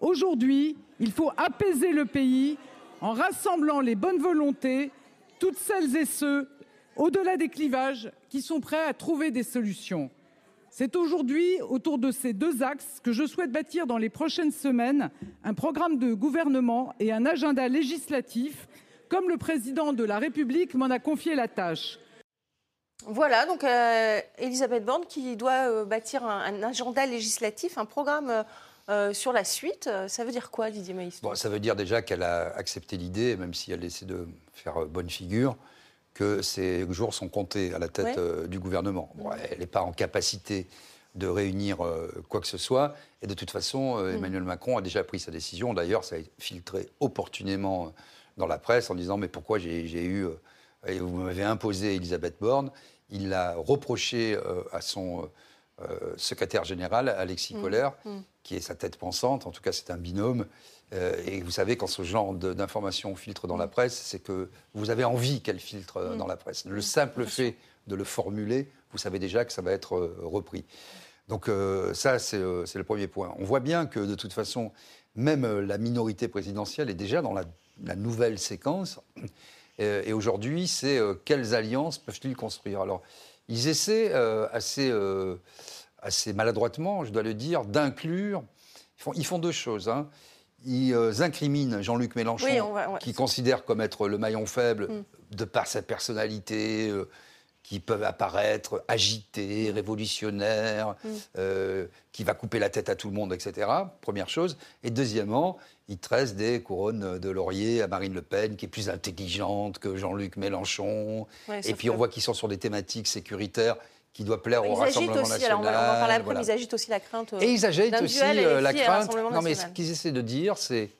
Aujourd'hui, il faut apaiser le pays en rassemblant les bonnes volontés, toutes celles et ceux, au-delà des clivages, qui sont prêts à trouver des solutions. C'est aujourd'hui autour de ces deux axes que je souhaite bâtir dans les prochaines semaines un programme de gouvernement et un agenda législatif, comme le président de la République m'en a confié la tâche. Voilà, donc euh, Elisabeth Borne qui doit euh, bâtir un, agenda législatif, un programme euh, sur la suite. Ça veut dire quoi, Didier Maïs Ça veut dire déjà qu'elle a accepté l'idée, même si elle essaie de faire bonne figure, que ces jours sont comptés à la tête du gouvernement. elle n'est pas en capacité de réunir quoi que ce soit. Et de toute façon, mm. Emmanuel Macron a déjà pris sa décision. D'ailleurs, ça a filtré opportunément dans la presse en disant Mais pourquoi j'ai eu. vous m'avez imposé Elisabeth Borne. Il l'a reproché à son secrétaire général, Alexis mm. Kohler, mm. qui est sa tête pensante. En tout cas, c'est un binôme. Euh, et vous savez, quand ce genre d'informations filtre dans la presse, c'est que vous avez envie qu'elle filtre euh, dans la presse. Le simple fait de le formuler, vous savez déjà que ça va être euh, repris. Donc ça, c'est le premier point. On voit bien que de toute façon, même la minorité présidentielle est déjà dans la, nouvelle séquence. Et, aujourd'hui, c'est quelles alliances peuvent-ils construire? Alors, ils essaient assez, assez maladroitement, je dois le dire, d'inclure. Ils font, ils font, deux choses. Hein ils euh, incriminent Jean-Luc Mélenchon, qui considère comme être le maillon faible mm. de par sa personnalité, euh, qui peuvent apparaître agité, révolutionnaire, mm. euh, qui va couper la tête à tout le monde, etc. Première chose. Et deuxièmement, ils tressent des couronnes de laurier à Marine Le Pen, qui est plus intelligente que Jean-Luc Mélenchon. et puis on voit qu'ils sont sur des thématiques sécuritaires qui doit plaire au Rassemblement aussi, national. Alors on va, en parler après, mais ils agitent aussi la crainte. et ils agitent aussi euh, la crainte. Non, mais ce qu'ils essaient de dire, c'est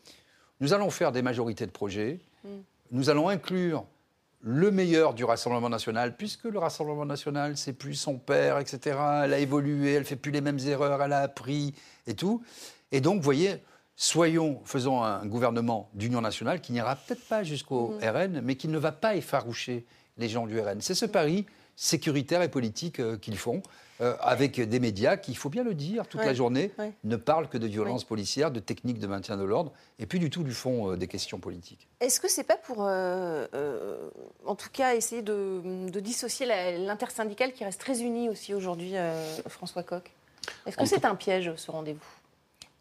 nous allons faire des majorités de projets, mm. nous allons inclure le meilleur du Rassemblement national, puisque le Rassemblement national, c'est plus son père, etc. Elle a évolué, elle fait plus les mêmes erreurs, elle a appris et tout. Et donc, vous voyez, soyons, faisons un gouvernement d'union nationale qui n'ira peut-être pas jusqu'au RN, mais qui ne va pas effaroucher les gens du RN. C'est ce pari sécuritaire et politique euh, qu'ils font. euh, avec des médias qui, il faut bien le dire, toute Ouais, la journée, ouais. ne parlent que de violences policières, de techniques de maintien de l'ordre, et puis du tout du fond euh, des questions politiques. Est-ce que c'est pas pour, en tout cas, essayer de, de dissocier l'intersyndicale qui reste très unie aussi aujourd'hui, François Coq? Est-ce que c'est un piège, ce rendez-vous?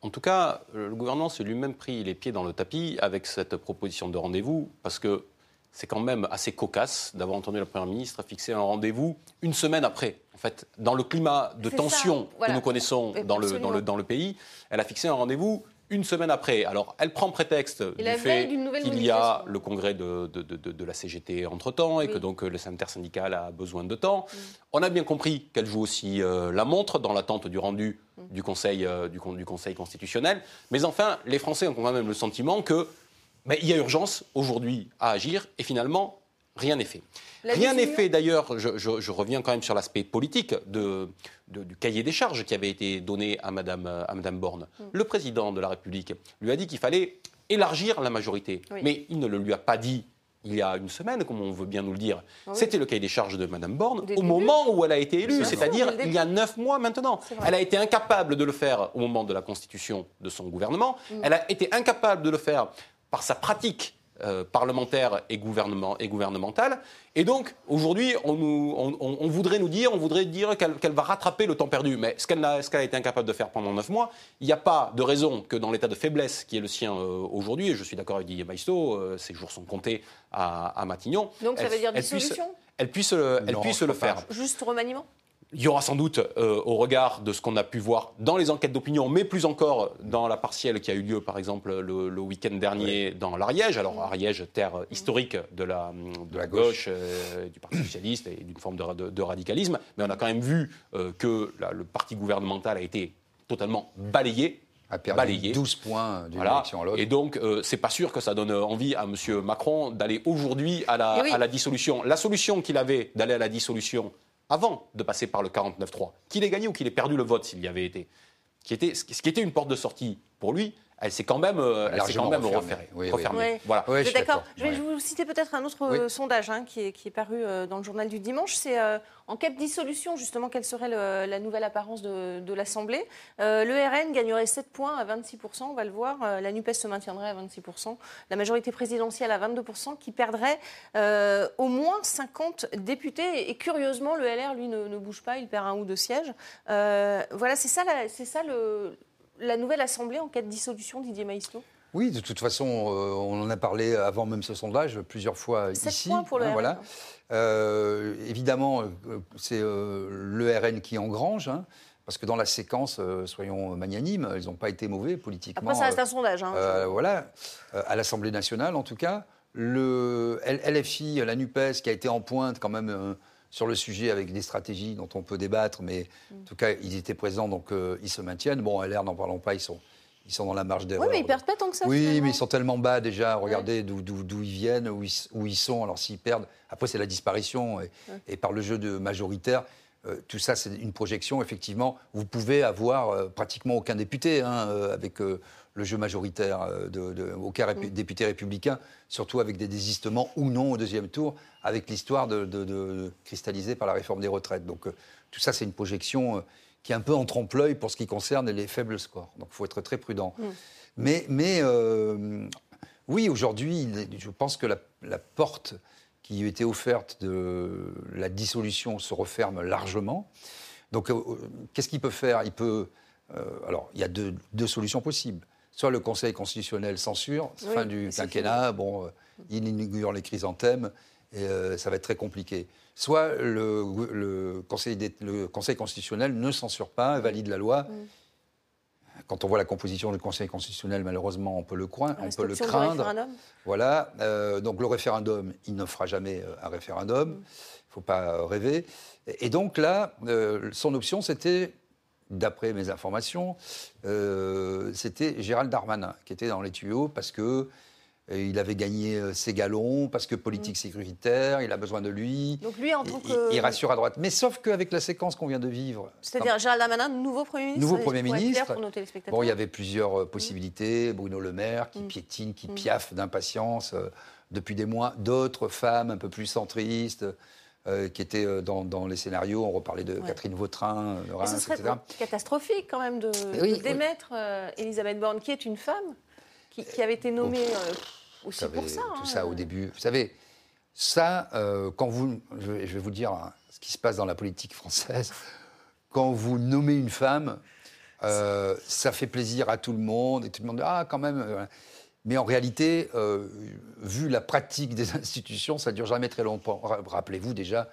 En tout cas, le gouvernement s'est lui-même pris les pieds dans le tapis avec cette proposition de rendez-vous, parce que c'est quand même assez cocasse d'avoir entendu la Première ministre fixer un rendez-vous une semaine après. En fait, dans le climat de tension ça, voilà. que nous connaissons Oui, dans le, dans, absolument. le, dans le pays, elle a fixé un rendez-vous une semaine après. Alors, elle prend prétexte Et du fait qu'il y a le congrès de, de- de- la CGT entre-temps et Oui. que donc euh, le intersyndical a besoin de temps. On a bien compris qu'elle joue aussi euh, la montre dans l'attente du rendu du, conseil, euh, du Conseil constitutionnel. Mais enfin, les Français ont quand même le sentiment que ben, il y a urgence aujourd'hui à agir et finalement, rien n'est fait. La Rien n'est fait d'ailleurs, je, je- je reviens quand même sur l'aspect politique de, de- du cahier des charges qui avait été donné à Madame, euh, à Madame Borne. Mm. Le président de la République lui a dit qu'il fallait élargir la majorité. Oui. Mais il ne le lui a pas dit il y a une semaine, comme on veut bien nous le dire. Ah oui. C'était le cahier des charges de Madame Borne au moment où elle a été élue, c'est-à-dire il y a neuf mois maintenant. Elle a été incapable de le faire au moment de la constitution de son gouvernement. Mm. Elle a été incapable de le faire par sa pratique euh, parlementaire et, gouvernement, et gouvernementale. Et donc, aujourd'hui, on, nous- on- on- on voudrait nous dire, on voudrait dire qu'elle va rattraper le temps perdu. Mais ce qu'elle a été incapable de faire pendant neuf mois, il n'y a pas de raison que dans l'état de faiblesse qui est le sien euh, aujourd'hui, et je suis d'accord avec Didier Maistot, euh, ses jours sont comptés à, à Matignon. Donc ça elle- veut dire elle puisse- dissolution Elle puisse, le- elle Non, puisse le pas. faire. Juste remaniement? Il y aura sans doute, euh, au regard de ce qu'on a pu voir dans les enquêtes d'opinion, mais plus encore dans la partielle qui a eu lieu, par exemple, le, le week-end dernier dans l'Ariège. Alors, Ariège, terre historique de la, de la gauche, euh, du Parti socialiste et d'une forme de, de- de radicalisme. Mais on a quand même vu euh, que le parti gouvernemental a été totalement balayé. A perdu Balayé. 12 points d'une Voilà. élection à l'autre. Et donc, euh, c'est pas sûr que ça donne envie à M. Macron d'aller aujourd'hui à, la- Eh oui. à la dissolution. La solution qu'il avait d'aller à la dissolution avant de passer par le 49-3, qu'il ait gagné ou qu'il ait perdu le vote s'il y avait été, ce qui était une porte de sortie pour lui, elle s'est quand même, euh, elle s'est Largement quand même refermée. Oui, oui. Voilà. Je suis d'accord Je vais Ouais. vous citer peut-être un autre Oui. euh, sondage hein, qui, est, qui est paru euh, dans le journal du dimanche. C'est euh, en cas de dissolution, justement, quelle serait le- la nouvelle apparence de, de l'Assemblée? Euh, Le RN gagnerait 7 points à 26%, on va le voir. La NUPES se maintiendrait à 26%. La majorité présidentielle à 22%, qui perdrait euh, au moins 50 députés. Et curieusement, le LR, lui, ne, ne bouge pas, il perd un ou deux sièges. Euh, voilà, c'est ça, la, c'est ça le, la nouvelle Assemblée en cas de dissolution, Didier Maistot Oui, de toute façon, euh, on en a parlé avant même ce sondage plusieurs fois ici. points pour le hein, RN. voilà. Euh, évidemment, euh, c'est euh, le RN qui engrange, hein, parce que dans la séquence, soyons magnanimes, ils n'ont pas été mauvais politiquement. Après, ça reste un sondage. hein. voilà, à l'Assemblée nationale en tout cas. Le LFI, la NUPES, qui a été en pointe quand même sur le sujet avec des stratégies dont on peut débattre, mais Mm. en tout cas, ils étaient présents, donc euh, ils se maintiennent. Bon, LR, n'en parlons pas, ils sont, ils sont dans la marge d'erreur. Oui, mais ils perdent pas tant que ça. Oui, finalement. mais ils sont tellement bas déjà. Regardez d'où- d'où ils viennent, où ils, où ils sont. Alors s'ils perdent, après c'est la disparition. Et, et par le jeu de majoritaire, euh, tout ça c'est une projection. Effectivement, vous pouvez avoir euh, pratiquement aucun député hein, euh, avec le jeu majoritaire, euh, de, de- aucun répu- député républicain, surtout avec des désistements ou non au deuxième tour, avec l'histoire de, de- cristallisée par la réforme des retraites. Donc euh, tout ça c'est une projection. euh, qui est un peu en trompe-l'œil pour ce qui concerne les faibles scores. Donc il faut être très prudent. Mais, mais euh, oui, aujourd'hui, je pense que la, la porte qui était offerte de la dissolution se referme largement. Donc, euh, qu'est-ce qu'il peut faire? Il peut. euh, alors, il y a deux, deux solutions possibles. Soit le Conseil constitutionnel censure, Oui, fin du quinquennat, bon, euh, il inaugure les chrysanthèmes, et euh, ça va être très compliqué. Soit le, le Conseil, d'É- le Conseil constitutionnel ne censure pas, valide la loi. Quand on voit la composition du Conseil constitutionnel, malheureusement, on peut le, croire, on Reste peut le craindre. référendum. Voilà. euh, donc le référendum, il ne fera jamais un référendum. Il ne faut pas rêver. Et et donc là, euh, son option, c'était, d'après mes informations, euh, c'était Gérald Darmanin qui était dans les tuyaux parce que Et il avait gagné euh, ses galons parce que Mm. politique sécuritaire, il a besoin de lui. Donc lui, en tant Il- que. il, rassure à droite. Mais sauf qu'avec la séquence qu'on vient de vivre, C'est-à-dire Gérald Darmanin, nouveau Premier ministre Nouveau Premier ministre. pour nos téléspectateurs. Bon, il y avait plusieurs euh, possibilités. Bruno Le Maire qui Mm. piétine, qui Mm. piaffe d'impatience euh, depuis des mois. D'autres femmes un peu plus centristes euh, qui étaient euh, dans, dans les scénarios. On reparlait de Ouais. Catherine Vautrin, euh, de Mais Reims, ce serait etc. catastrophique quand même de, Oui, de oui. démettre euh, Elisabeth Borne, qui est une femme, qui, qui avait été nommée euh, aussi savez, pour ça. tout hein. ça au début. Vous savez, ça, euh, quand vous. Je vais, je vais vous dire hein, ce qui se passe dans la politique française. Quand vous nommez une femme, euh, ça fait plaisir à tout le monde et tout le monde dit Ah, quand même. Mais en réalité, euh, vu la pratique des institutions, ça ne dure jamais très longtemps. Ra- Rappelez-vous déjà,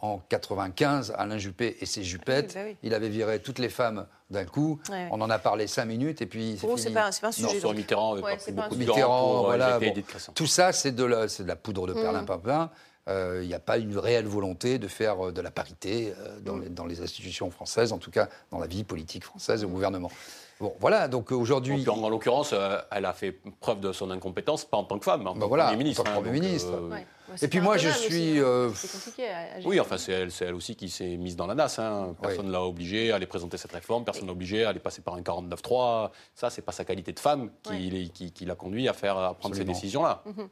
en 95, Alain Juppé et ses jupettes, Ah oui, bah oui. il avait viré toutes les femmes d'un coup. Ouais. On en a parlé cinq minutes et puis c'est c'est fini. pas, un Non, sujet. sur donc. Mitterrand, Ouais, pas beaucoup de Mitterrand, pour euh, voilà, bon. Tout ça, c'est de, la, c'est de la poudre de perlimpinpin. Euh, Il n'y a pas une réelle volonté de faire de la parité euh, dans, Mm. les, dans les institutions françaises, en tout cas dans la vie politique française et au gouvernement. Bon, voilà, donc euh, aujourd'hui. En, en l'occurrence, euh, elle a fait preuve de son incompétence, pas en tant que femme, mais en Bah tant que voilà, Premier ministre. en tant que hein, Premier donc, ministre. euh, Ouais. Ouais, Et puis moi, je suis, hein. euh, C'est compliqué à, à gérer. Oui, enfin, c'est elle, aussi qui s'est mise dans la nasse. hein. Personne ne l'a obligée à aller présenter cette réforme, personne ne l'a obligée à aller passer par un 49-3. Ça, c'est pas sa qualité de femme qui, Ouais. les- qui- qui l'a conduit à, faire, à prendre Absolument. ces décisions-là. Euh,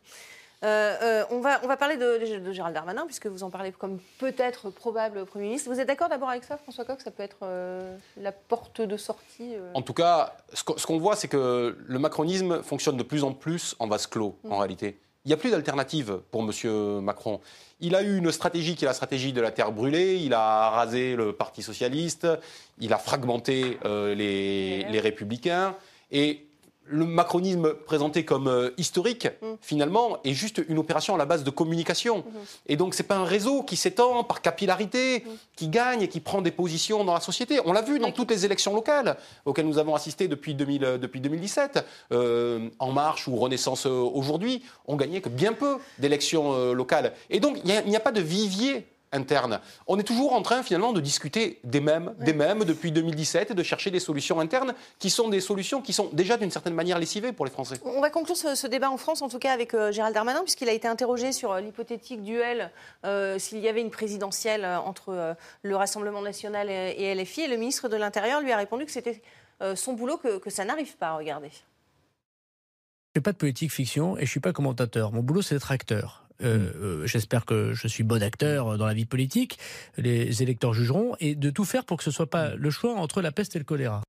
euh, on, va, on va parler de, de Gérald Darmanin, puisque vous en parlez comme peut-être probable Premier ministre. Vous êtes d'accord d'abord avec ça, François Coq Ça peut être euh, la porte de sortie euh, En tout cas, ce qu'on voit, c'est que le macronisme fonctionne de plus en plus en vase clos, Mm. en réalité. Il n'y a plus d'alternative pour M. Macron. Il a eu une stratégie qui est la stratégie de la terre brûlée. Il a rasé le Parti socialiste. Il a fragmenté euh, les, les républicains. Et le macronisme présenté comme euh, historique, Mm. finalement, est juste une opération à la base de communication. Mm-hmm. Et donc, c'est pas un réseau qui s'étend par capillarité, Mm. qui gagne et qui prend des positions dans la société. On l'a vu dans toutes les élections locales auxquelles nous avons assisté depuis, 2000, euh, depuis 2017. Euh, en Marche ou Renaissance euh, aujourd'hui, on gagnait que bien peu d'élections euh, locales. Et donc, il n'y a- il n'y a, pas de vivier interne. On est toujours en train finalement de discuter des mêmes, des mêmes depuis 2017 et de chercher des solutions internes qui sont des solutions qui sont déjà d'une certaine manière lessivées pour les Français. On va conclure ce, ce débat en France, en tout cas avec euh, Gérald Darmanin, puisqu'il a été interrogé sur euh, l'hypothétique duel euh, s'il y avait une présidentielle euh, entre euh, le Rassemblement national et, et LFI. Et le ministre de l'Intérieur lui a répondu que c'était euh, son boulot, que, que ça n'arrive pas. Regardez. Je fais pas de politique fiction et je suis pas commentateur. Mon boulot, c'est d'être acteur. Euh, euh, J'espère que je suis bon acteur euh, dans la vie politique. Les électeurs jugeront et de tout faire pour que ce soit pas le choix entre la peste et le choléra.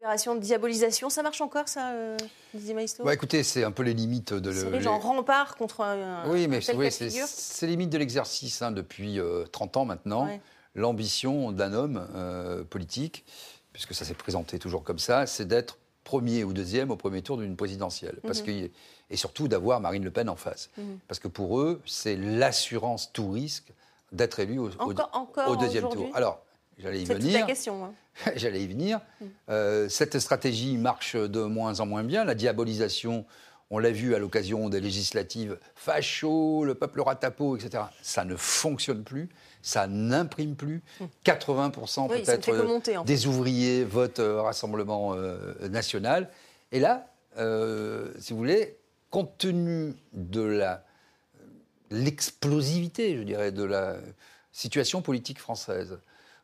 Opération de diabolisation, ça marche encore, ça, euh, Didier Maïsto Bah, écoutez, c'est un peu les limites de. C'est le- genre rempart contre un, Oui, mais oui, c'est les limites de l'exercice hein, depuis euh, 30 ans maintenant. Ouais. L'ambition d'un homme euh, politique, puisque ça s'est présenté toujours comme ça, c'est d'être premier ou deuxième au premier tour d'une présidentielle. Parce Mhm. que, et surtout d'avoir Marine Le Pen en face. Mhm. Parce que pour eux, c'est l'assurance tout risque d'être élu au, au- Encore, encore au deuxième tour. Alors, j'allais y C'est toute la venir. question. hein. J'allais y venir. Mm. Euh, cette stratégie marche de moins en moins bien. La diabolisation, on l'a vu à l'occasion des législatives, facho, le peuple ratapo, etc. Ça ne fonctionne plus, ça n'imprime plus. 80% Mm. Oui, ça ne fait que peut-être fait. des ouvriers votent euh, Rassemblement euh, national. Et là, euh, si vous voulez, compte tenu de la l'explosivité, je dirais, de la situation politique française,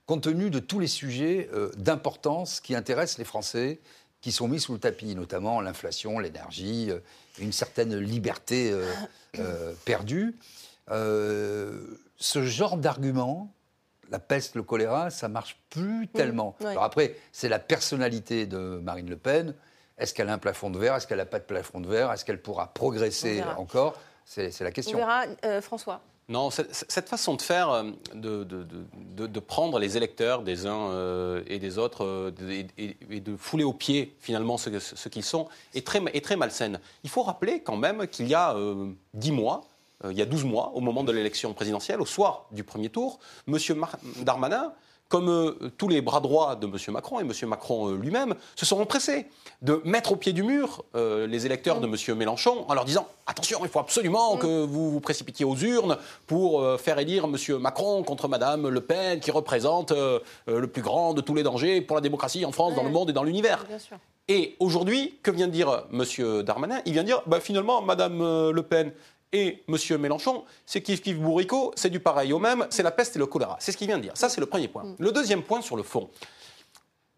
compte tenu de tous les sujets euh, d'importance qui intéressent les Français, qui sont mis sous le tapis, notamment l'inflation, l'énergie, euh, une certaine liberté euh, perdue, ce genre d'argument, la peste, le choléra, ça marche plus tellement. ouais. Alors après, c'est la personnalité de Marine Le Pen. Est-ce qu'elle a un plafond de verre? Est-ce qu'elle n'a pas de plafond de verre? Est-ce qu'elle pourra On progresser encore? C'est la On question. verra. Euh, François Non, cette, façon de faire, euh, de, de- de- prendre les électeurs des uns euh, et des autres euh, et, de fouler aux pieds finalement ce, ce qu'ils sont, est très, est très malsaine. Il faut rappeler quand même qu'il y a euh, 10 mois, euh, il y a 12 mois, au moment de l'élection présidentielle, au soir du premier tour, M. Darmanin, comme euh, tous les bras droits de M. Macron et M. Macron euh, lui-même, se sont empressés de mettre au pied du mur euh, les électeurs de M. Mélenchon en leur disant attention, il faut absolument que vous vous précipitiez aux urnes pour faire élire M. Macron contre Mme Le Pen, qui représente le plus grand de tous les dangers pour la démocratie en France, dans le monde et dans l'univers. Et aujourd'hui, que vient de dire M. Darmanin? Il vient de dire, bah, finalement, Mme Le Pen et M. Mélenchon, c'est kiff kiff bourricot, c'est du pareil au même, c'est la peste et le choléra. C'est ce qu'il vient de dire. Ça, c'est le premier point. Le deuxième point sur le fond.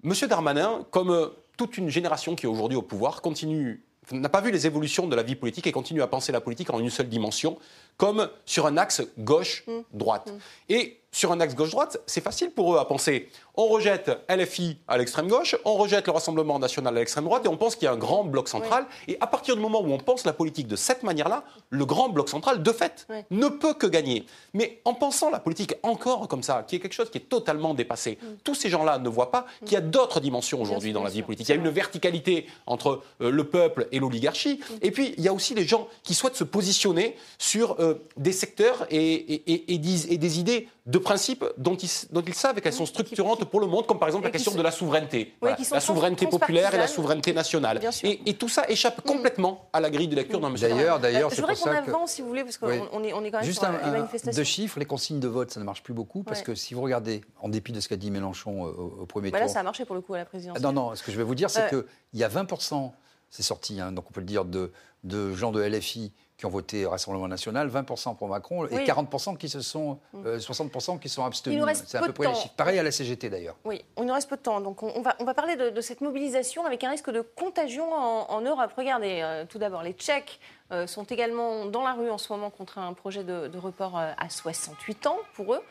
M. Darmanin, comme euh, toute une génération qui est aujourd'hui au pouvoir, continue n'a pas vu les évolutions de la vie politique et continue à penser la politique en une seule dimension, comme sur un axe gauche-droite. Et sur un axe gauche-droite, c'est facile pour eux à penser. On rejette LFI à l'extrême gauche, on rejette le Rassemblement national à l'extrême droite et on pense qu'il y a un grand bloc central. Et à partir du moment où on pense la politique de cette manière-là, le grand bloc central, de fait, ne peut que gagner. Mais en pensant la politique encore comme ça, qui est quelque chose qui est totalement dépassé, mm. tous ces gens-là ne voient pas qu'il y a d'autres dimensions aujourd'hui dans la vie politique. Il y a une verticalité entre euh, le peuple et l'oligarchie. Mm. Et puis, il y a aussi les gens qui souhaitent se positionner sur euh, des secteurs et, et des idées de principes dont ils, dont ils savent qu'elles sont structurantes pour le monde, comme par exemple la question de la souveraineté. la souveraineté populaire et la souveraineté nationale. Et, tout ça échappe mm. complètement à la grille de lecture d'un monsieur. D'ailleurs, d'ailleurs, c'est pour ça qu'on avance, si vous voulez, parce qu'on est, on est quand même Juste sur un, les manifestations. De chiffres, les consignes de vote, ça ne marche plus beaucoup, parce que si vous regardez, en dépit de ce qu'a dit Mélenchon au, premier bah tour... Là, ça a marché pour le coup à la présidence. non, non, ce que je vais vous dire, c'est qu'il y a 20%, c'est sorti, hein, donc on peut le dire, de, de gens de LFI qui ont voté Rassemblement National, 20% pour Macron et 40% qui se sont, 60% mm. euh, qui sont abstenus. C'est à peu près les chiffres. Pareil à la CGT d'ailleurs. Oui, il nous reste peu de temps. Donc on, va, on va parler de, cette mobilisation avec un risque de contagion en, Europe. Regardez, euh, tout d'abord, les Tchèques euh, sont également dans la rue en ce moment contre un projet de, de report à 68 ans pour eux.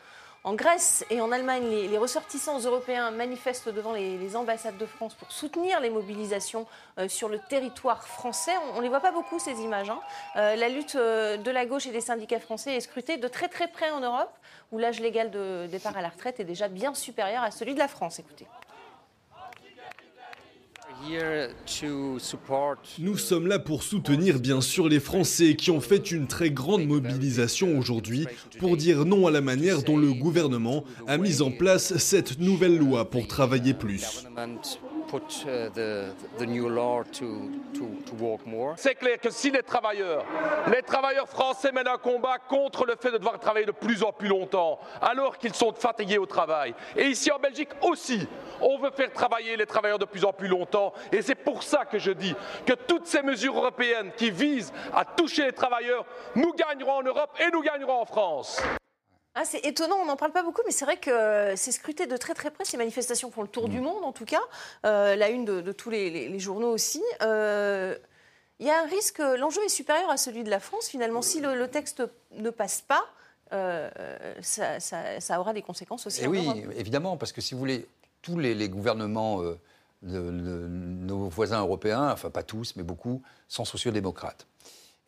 En Grèce et en Allemagne, les, ressortissants européens manifestent devant les, ambassades de France pour soutenir les mobilisations euh, sur le territoire français. On ne les voit pas beaucoup, ces images. Hein. Euh, la lutte euh, de la gauche et des syndicats français est scrutée de très très près en Europe, où l'âge légal de départ à la retraite est déjà bien supérieur à celui de la France. Écoutez. Nous sommes là pour soutenir bien sûr les Français qui ont fait une très grande mobilisation aujourd'hui pour dire non à la manière dont le gouvernement a mis en place cette nouvelle loi pour travailler plus. C'est clair que si les travailleurs, les travailleurs français mènent un combat contre le fait de devoir travailler de plus en plus longtemps, alors qu'ils sont fatigués au travail, et ici en Belgique aussi, on veut faire travailler les travailleurs de plus en plus longtemps, et c'est pour ça que je dis que toutes ces mesures européennes qui visent à toucher les travailleurs, nous gagnerons en Europe et nous gagnerons en France. Ah, c'est étonnant, on n'en parle pas beaucoup, mais c'est vrai que c'est scruté de très très près. Ces manifestations font le tour du mm. monde, en tout cas. Euh, la une de, tous les, journaux aussi. Euh, il y a un risque, l'enjeu est supérieur à celui de la France, finalement. Si le, texte ne passe pas, euh, ça, aura des conséquences aussi. Et oui, évidemment, parce que si vous voulez, tous les, gouvernements de, nos voisins européens, enfin pas tous, mais beaucoup, sont sociodémocrates.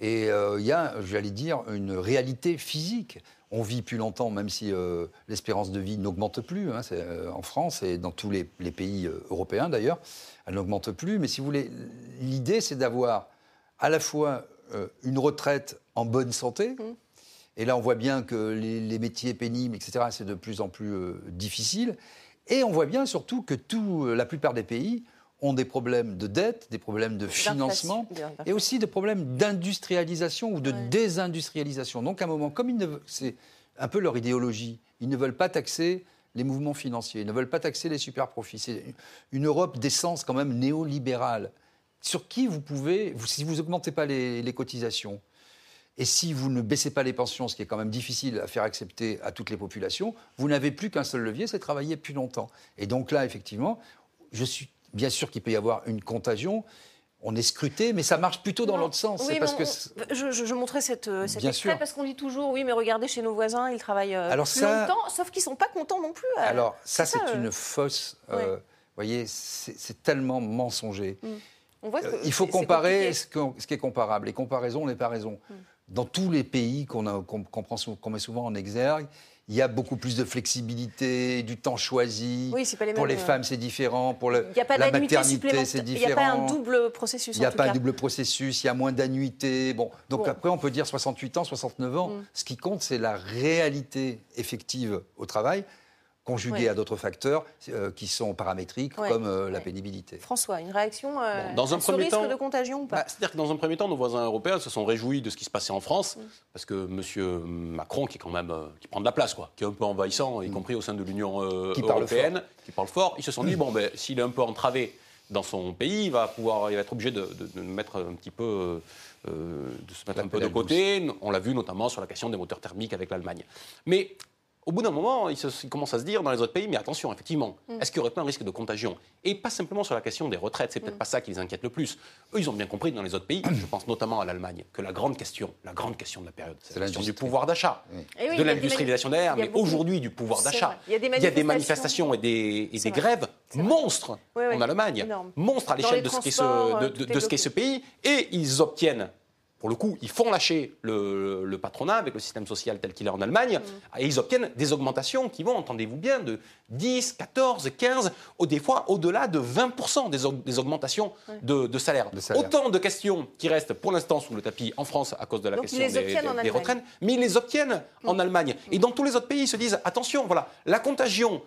Et il y a, j'allais dire, une réalité physique on vit plus longtemps, même si euh, l'espérance de vie n'augmente plus hein, euh, en France et dans tous les, pays euh, européens d'ailleurs. Elle n'augmente plus. Mais si vous voulez, l'idée, c'est d'avoir à la fois une retraite en bonne santé. Mmh. Et là, on voit bien que les, métiers pénibles, etc., c'est de plus en plus difficile. Et on voit bien surtout que tout, la plupart des pays ont des problèmes de dette, des problèmes de financement et aussi des problèmes d'industrialisation ou de désindustrialisation. Donc à un moment, comme c'est un peu leur idéologie, ils ne veulent pas taxer les mouvements financiers, ils ne veulent pas taxer les super profits. C'est une Europe d'essence quand même néolibérale, sur qui vous pouvez, si vous n'augmentez pas les, les cotisations, et si vous ne baissez pas les pensions, ce qui est quand même difficile à faire accepter à toutes les populations, vous n'avez plus qu'un seul levier, c'est travailler plus longtemps. Et donc là, effectivement, je suis bien sûr qu'il peut y avoir une contagion. On est scruté, mais ça marche plutôt dans l'autre sens. Oui, parce que je, montrais cette, euh, cet extrait parce qu'on dit toujours, oui, mais regardez chez nos voisins, ils travaillent euh, plus longtemps, sauf qu'ils ne sont pas contents non plus. Euh, alors ça, c'est une fausse... Vous voyez, c'est tellement mensonger. Mm. il faut comparer ce, qui est comparable. Les comparaisons n'est pas raison. Mm. Dans tous les pays qu'on met souvent en exergue, il y a beaucoup plus de flexibilité, du temps choisi. Oui, pas les pour les euh, femmes, c'est différent. Pour le, la maternité, c'est différent. Il n'y a pas un double processus. Il n'y a pas un double processus, il y a moins d'annuités. Bon, donc après, on peut dire 68 ans, 69 ans. Mm. Ce qui compte, c'est la réalité effective au travail conjugué à d'autres facteurs euh, qui sont paramétriques, comme euh, la pénibilité. François, une réaction euh, dans un sur premier risque temps, de contagion ou pas bah, C'est-à-dire que dans un premier temps, nos voisins européens se sont réjouis de ce qui se passait en France, mm. parce que M. Macron, qui est quand même qui prend de la place, quoi, qui est un peu envahissant, y mm. compris au sein de l'Union européenne, qui parle fort, ils se sont dit bon, ben, s'il est un peu entravé dans son pays, il va pouvoir, il va être obligé de, de, de mettre un petit peu, euh, de se mettre un peu de côté. On l'a vu notamment sur la question des moteurs thermiques avec l'Allemagne. Mais au bout d'un moment, il, se, il, commence à se dire dans les autres pays, mais attention, effectivement, mm. est-ce qu'il n'y aurait pas un risque de contagion? Et pas simplement sur la question des retraites, c'est peut-être mm. pas ça qui les inquiète le plus. Eux, ils ont bien compris dans les autres pays, je pense notamment à l'Allemagne, que la grande question, la grande question de la période, c'est la question du pouvoir d'achat, oui. oui, de l'industrialisation derrière, mais aujourd'hui du pouvoir d'achat. Il, il, y a des manifestations et des, et des grèves monstres oui, en Allemagne, monstres à l'échelle de ce qu'est ce, de, de, de ce qu'est ce pays, et ils obtiennent pour le coup, ils font lâcher le, le patronat avec le système social tel qu'il est en Allemagne, mmh. et ils obtiennent des augmentations qui vont, entendez-vous bien, de 10, 14, 15, ou des fois au-delà de 20% des, des, augmentations de, de, salaire. de, salaire. Autant de questions qui restent pour l'instant sous le tapis en France à cause de la Donc question des, des, des retraites, mais ils les obtiennent mmh. en Allemagne. Et dans tous les autres pays, ils se disent, attention, voilà, la contagion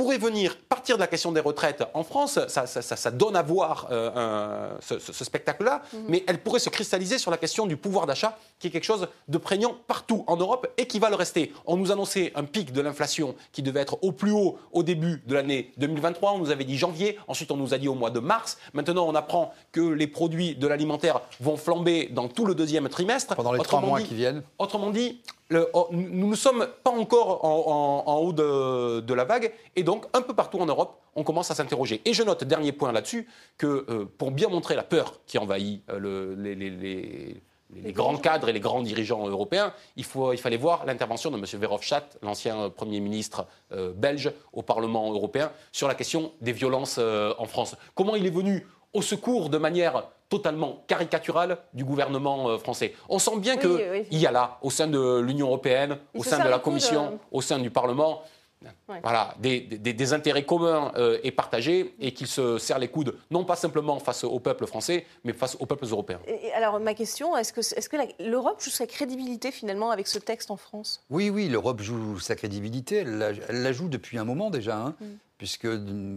pourrait venir partir de la question des retraites en France, ça, ça, ça, ça donne à voir euh, un, ce, ce spectacle-là, mmh. mais elle pourrait se cristalliser sur la question du pouvoir d'achat, qui est quelque chose de prégnant partout en Europe et qui va le rester. On nous annonçait un pic de l'inflation qui devait être au plus haut au début de l'année 2023, on nous avait dit janvier, ensuite on nous a dit au mois de mars, maintenant on apprend que les produits de l'alimentaire vont flamber dans tout le deuxième trimestre. Pendant les trois mois dit, qui viennent Autrement dit, le, oh, nous ne sommes pas encore en, en, en haut de, de, la vague, et donc un peu partout en Europe, on commence à s'interroger. Et je note, dernier point là-dessus, que euh, pour bien montrer la peur qui envahit euh, le, les, les, les, les, grands cadres et les grands dirigeants européens, il, faut, il fallait voir l'intervention de M. Verhofstadt, l'ancien Premier ministre euh, belge, au Parlement européen, sur la question des violences en France. Comment il est venu au secours de manière totalement caricaturale du gouvernement euh, français. On sent bien qu'il oui, oui. y a là, au sein de l'Union européenne, il au sein de la Commission, de... au sein du Parlement, Ouais. Voilà, des, des, des, intérêts communs euh, et partagés et qu'ils se serrent les coudes, non pas simplement face au peuple français, mais face aux peuples européens. Et alors, ma question, est-ce que, est -ce que l'Europe joue sa crédibilité finalement avec ce texte en France? Oui, oui, l'Europe joue sa crédibilité. Elle la, elle la, joue depuis un moment déjà, hein, mm. puisque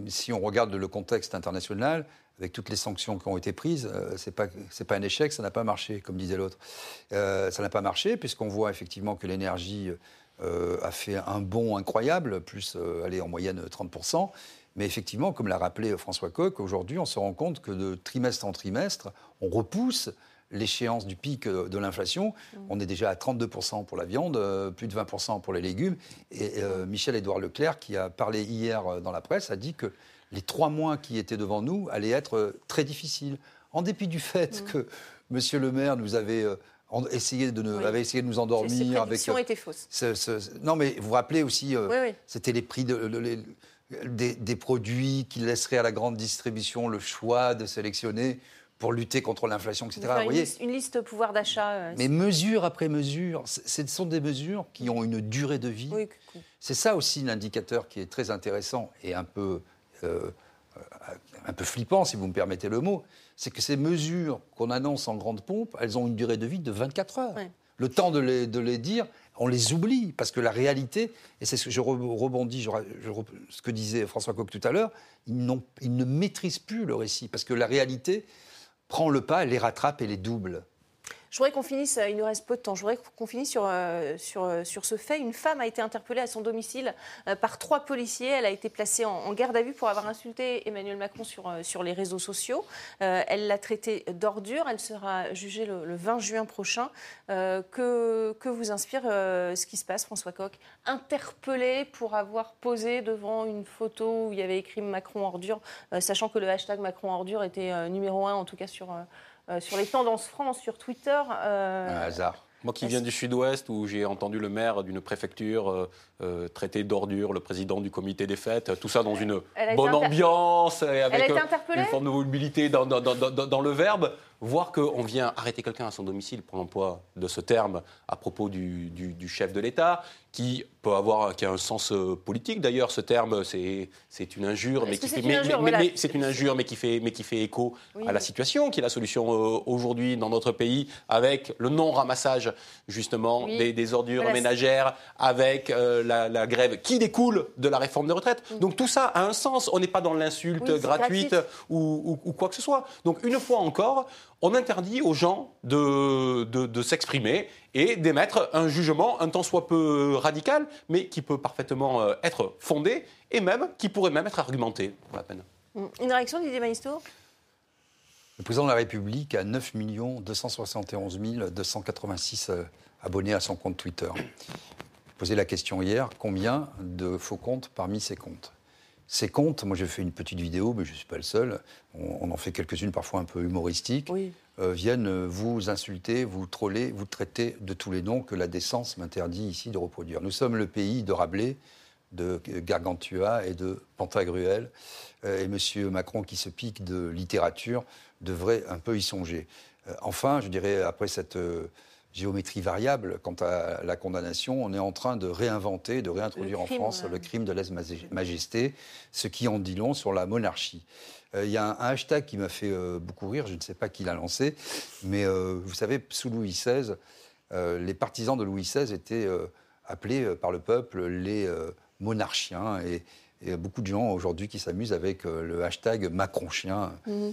si on regarde le contexte international, avec toutes les sanctions qui ont été prises, euh, c'est pas c'est pas un échec, ça n'a pas marché, comme disait l'autre. Euh, ça n'a pas marché puisqu'on voit effectivement que l'énergie euh, a fait un bond incroyable, plus allez, en moyenne 30%. Mais effectivement, comme l'a rappelé François Coq, aujourd'hui, on se rend compte que de trimestre en trimestre, on repousse l'échéance du pic de l'inflation. Mmh. On est déjà à 32% pour la viande, plus de 20% pour les légumes. Et Michel-Édouard Leclerc, qui a parlé hier dans la presse, a dit que les trois mois qui étaient devant nous allaient être très difficiles. En dépit du fait mmh. que Monsieur le maire nous avait essayé de, ne, oui. avait essayé de nous endormir. avec, euh, étaient fausses. Ce, ce, non, mais vous vous rappelez aussi, euh, oui, oui. c'était les prix de, de, de, des, des, produits qui laisseraient à la grande distribution le choix de sélectionner pour lutter contre l'inflation, etc. Vous voyez une, liste pouvoir d'achat. Euh, mais mesure après mesure, ce sont des mesures qui ont une durée de vie. Oui, C'est ça aussi l'indicateur qui est très intéressant et un peu, euh, un peu flippant, si vous me permettez le mot c'est que ces mesures qu'on annonce en grande pompe, elles ont une durée de vie de 24 heures. Ouais. Le temps de les, de les, dire, on les oublie, parce que la réalité, et c'est ce que je rebondis, je, je, ce que disait François Coq tout à l'heure, ils, ils, ne maîtrisent plus le récit, parce que la réalité prend le pas, elle les rattrape et les double. Je voudrais qu'on finisse, il nous reste peu de temps, je voudrais qu'on finisse sur, euh, sur, sur ce fait. Une femme a été interpellée à son domicile euh, par trois policiers. Elle a été placée en, garde à vue pour avoir insulté Emmanuel Macron sur, euh, sur les réseaux sociaux. Euh, elle l'a traité d'ordure. Elle sera jugée le, le 20 juin prochain. Euh, que, que vous inspire ce qui se passe, François Coq? Interpellée pour avoir posé devant une photo où il y avait écrit Macron ordure, sachant que le hashtag Macron ordure était numéro un, en tout cas sur euh, sur les tendances France, sur Twitter. Euh, Un hasard. Moi qui viens du sud-ouest, où j'ai entendu le maire d'une préfecture euh, euh, traiter d'ordure le président du comité des fêtes, tout ça dans une bonne ambiance, et avec euh, une forme de mobilité dans, dans, dans, dans le verbe, voir qu'on vient arrêter quelqu'un à son domicile pour l'emploi de ce terme à propos du, du, du chef de l'État, qui peut avoir qui a un sens euh, politique. D'ailleurs, ce terme, c'est une injure, mais qui fait, mais, mais, voilà. mais c'est une injure, mais qui fait mais qui fait écho oui. à la situation, qui est la solution euh, aujourd'hui dans notre pays, avec le non ramassage justement oui. des, des, ordures voilà, ménagères, avec euh, la, la, grève qui découle de la réforme des retraites. Oui. Donc tout ça a un sens. On n'est pas dans l'insulte gratuite ou, ou, ou quoi que ce soit. Donc une fois encore, on interdit aux gens de, de, de s'exprimer et d'émettre un jugement un tant soit peu radical, mais qui peut parfaitement euh, être fondé et même qui pourrait même être argumenté pour la peine. Une réaction, Didier Manisto? Le président de la République a 9 271 286 abonnés à son compte Twitter. Posé la question hier, combien de faux comptes parmi ces comptes? Ces comptes, moi j'ai fait une petite vidéo, mais je ne suis pas le seul, on, en fait quelques-unes parfois un peu humoristiques, euh, viennent vous insulter, vous troller, vous traiter de tous les noms que la décence m'interdit ici de reproduire. Nous sommes le pays de Rabelais, de Gargantua et de Pantagruel. Euh, et M. Macron, qui se pique de littérature, devrait un peu y songer. Euh, enfin, je dirais, après cette géométrie variable quant à la condamnation, on est en train de réinventer, de réintroduire en France le crime de lèse-majesté, ce qui en dit long sur la monarchie. Il y a un, hashtag qui m'a fait beaucoup rire, je ne sais pas qui l'a lancé, mais vous savez, sous Louis XVI, les partisans de Louis XVI étaient appelés par le peuple les monarchiens. Et, il y a beaucoup de gens aujourd'hui qui s'amusent avec euh, le hashtag Macronchien, euh,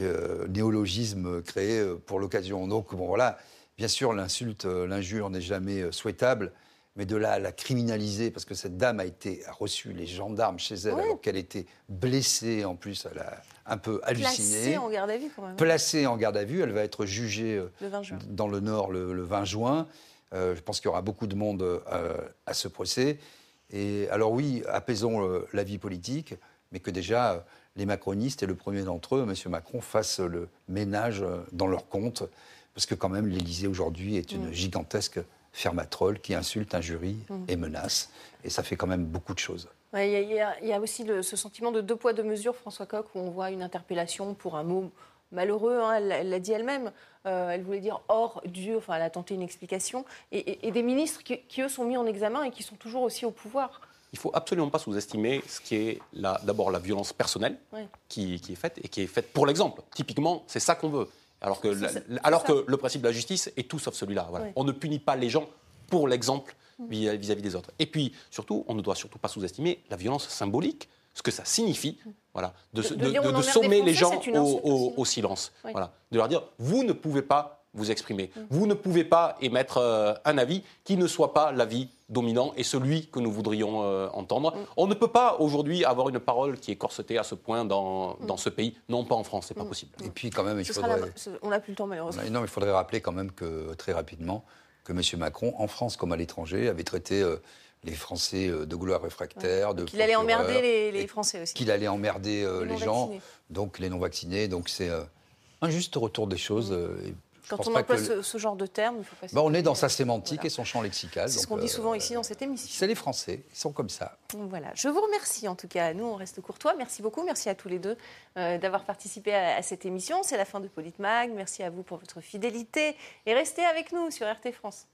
euh, néologisme créé pour l'occasion. Donc, bon, voilà, bien sûr, l'insulte, l'injure n'est jamais souhaitable, mais de là à la criminaliser, parce que cette dame a été a reçu les gendarmes chez elle alors qu'elle était blessée en plus, elle a un peu halluciné. Placée en garde à vue quand même. Placée en garde à vue, elle va être jugée dans le Nord le, 20 juin. je pense qu'il y aura beaucoup de monde à ce procès. Et alors oui, apaisons euh, la vie politique, mais que déjà euh, les macronistes et le premier d'entre eux, M. Macron, fassent le ménage euh, dans leur compte, parce que quand même l'Élysée aujourd'hui est une mm. gigantesque fermatrole qui insulte, injurie mm. et menace, et ça fait quand même beaucoup de choses. Il y, a aussi ce sentiment de deux poids, deux mesures, François Coq, où on voit une interpellation pour un mot malheureux, hein, elle l'a dit elle-même. Euh, elle voulait dire hors Dieu, enfin elle a tenté une explication. Et, des ministres qui, eux, sont mis en examen et qui sont toujours aussi au pouvoir. Il ne faut absolument pas sous-estimer ce qui est d'abord la violence personnelle qui, est faite et qui est faite pour l'exemple. Typiquement, c'est ça qu'on veut. Alors que, alors que le principe de la justice est tout sauf celui-là. On ne punit pas les gens pour l'exemple mm. vis-à-vis des autres. Et puis, surtout, on ne doit surtout pas sous-estimer la violence symbolique ce que ça signifie, voilà, de, de, sommer les gens au, silence, voilà, de leur dire vous ne pouvez pas vous exprimer, mm. vous ne pouvez pas émettre euh, un avis qui ne soit pas l'avis dominant et celui que nous voudrions euh, entendre. Mm. On ne peut pas aujourd'hui avoir une parole qui est corsetée à ce point dans, mm. dans ce pays, non pas en France, c'est pas possible. Et puis quand même, il faudrait... on n'a plus le temps malheureusement. Non, il faudrait rappeler quand même que très rapidement que M. Macron, en France comme à l'étranger, avait traité euh, les Français de gloire réfractaires. Qu'il allait emmerder les, Français aussi. Qu'il allait emmerder euh, les, gens, donc les non-vaccinés. Donc c'est euh, un juste retour des choses. Quand on emploie ce, genre de terme, il faut pas bah, On est dans sa sémantique et son champ lexical. C'est ce qu'on dit souvent ici dans cette émission. C'est les Français, ils sont comme ça. Voilà, je vous remercie en tout cas. Nous, on reste courtois. Merci beaucoup. Merci à tous les deux d'avoir participé à, à, cette émission. C'est la fin de Politmag. Merci à vous pour votre fidélité et restez avec nous sur RT France.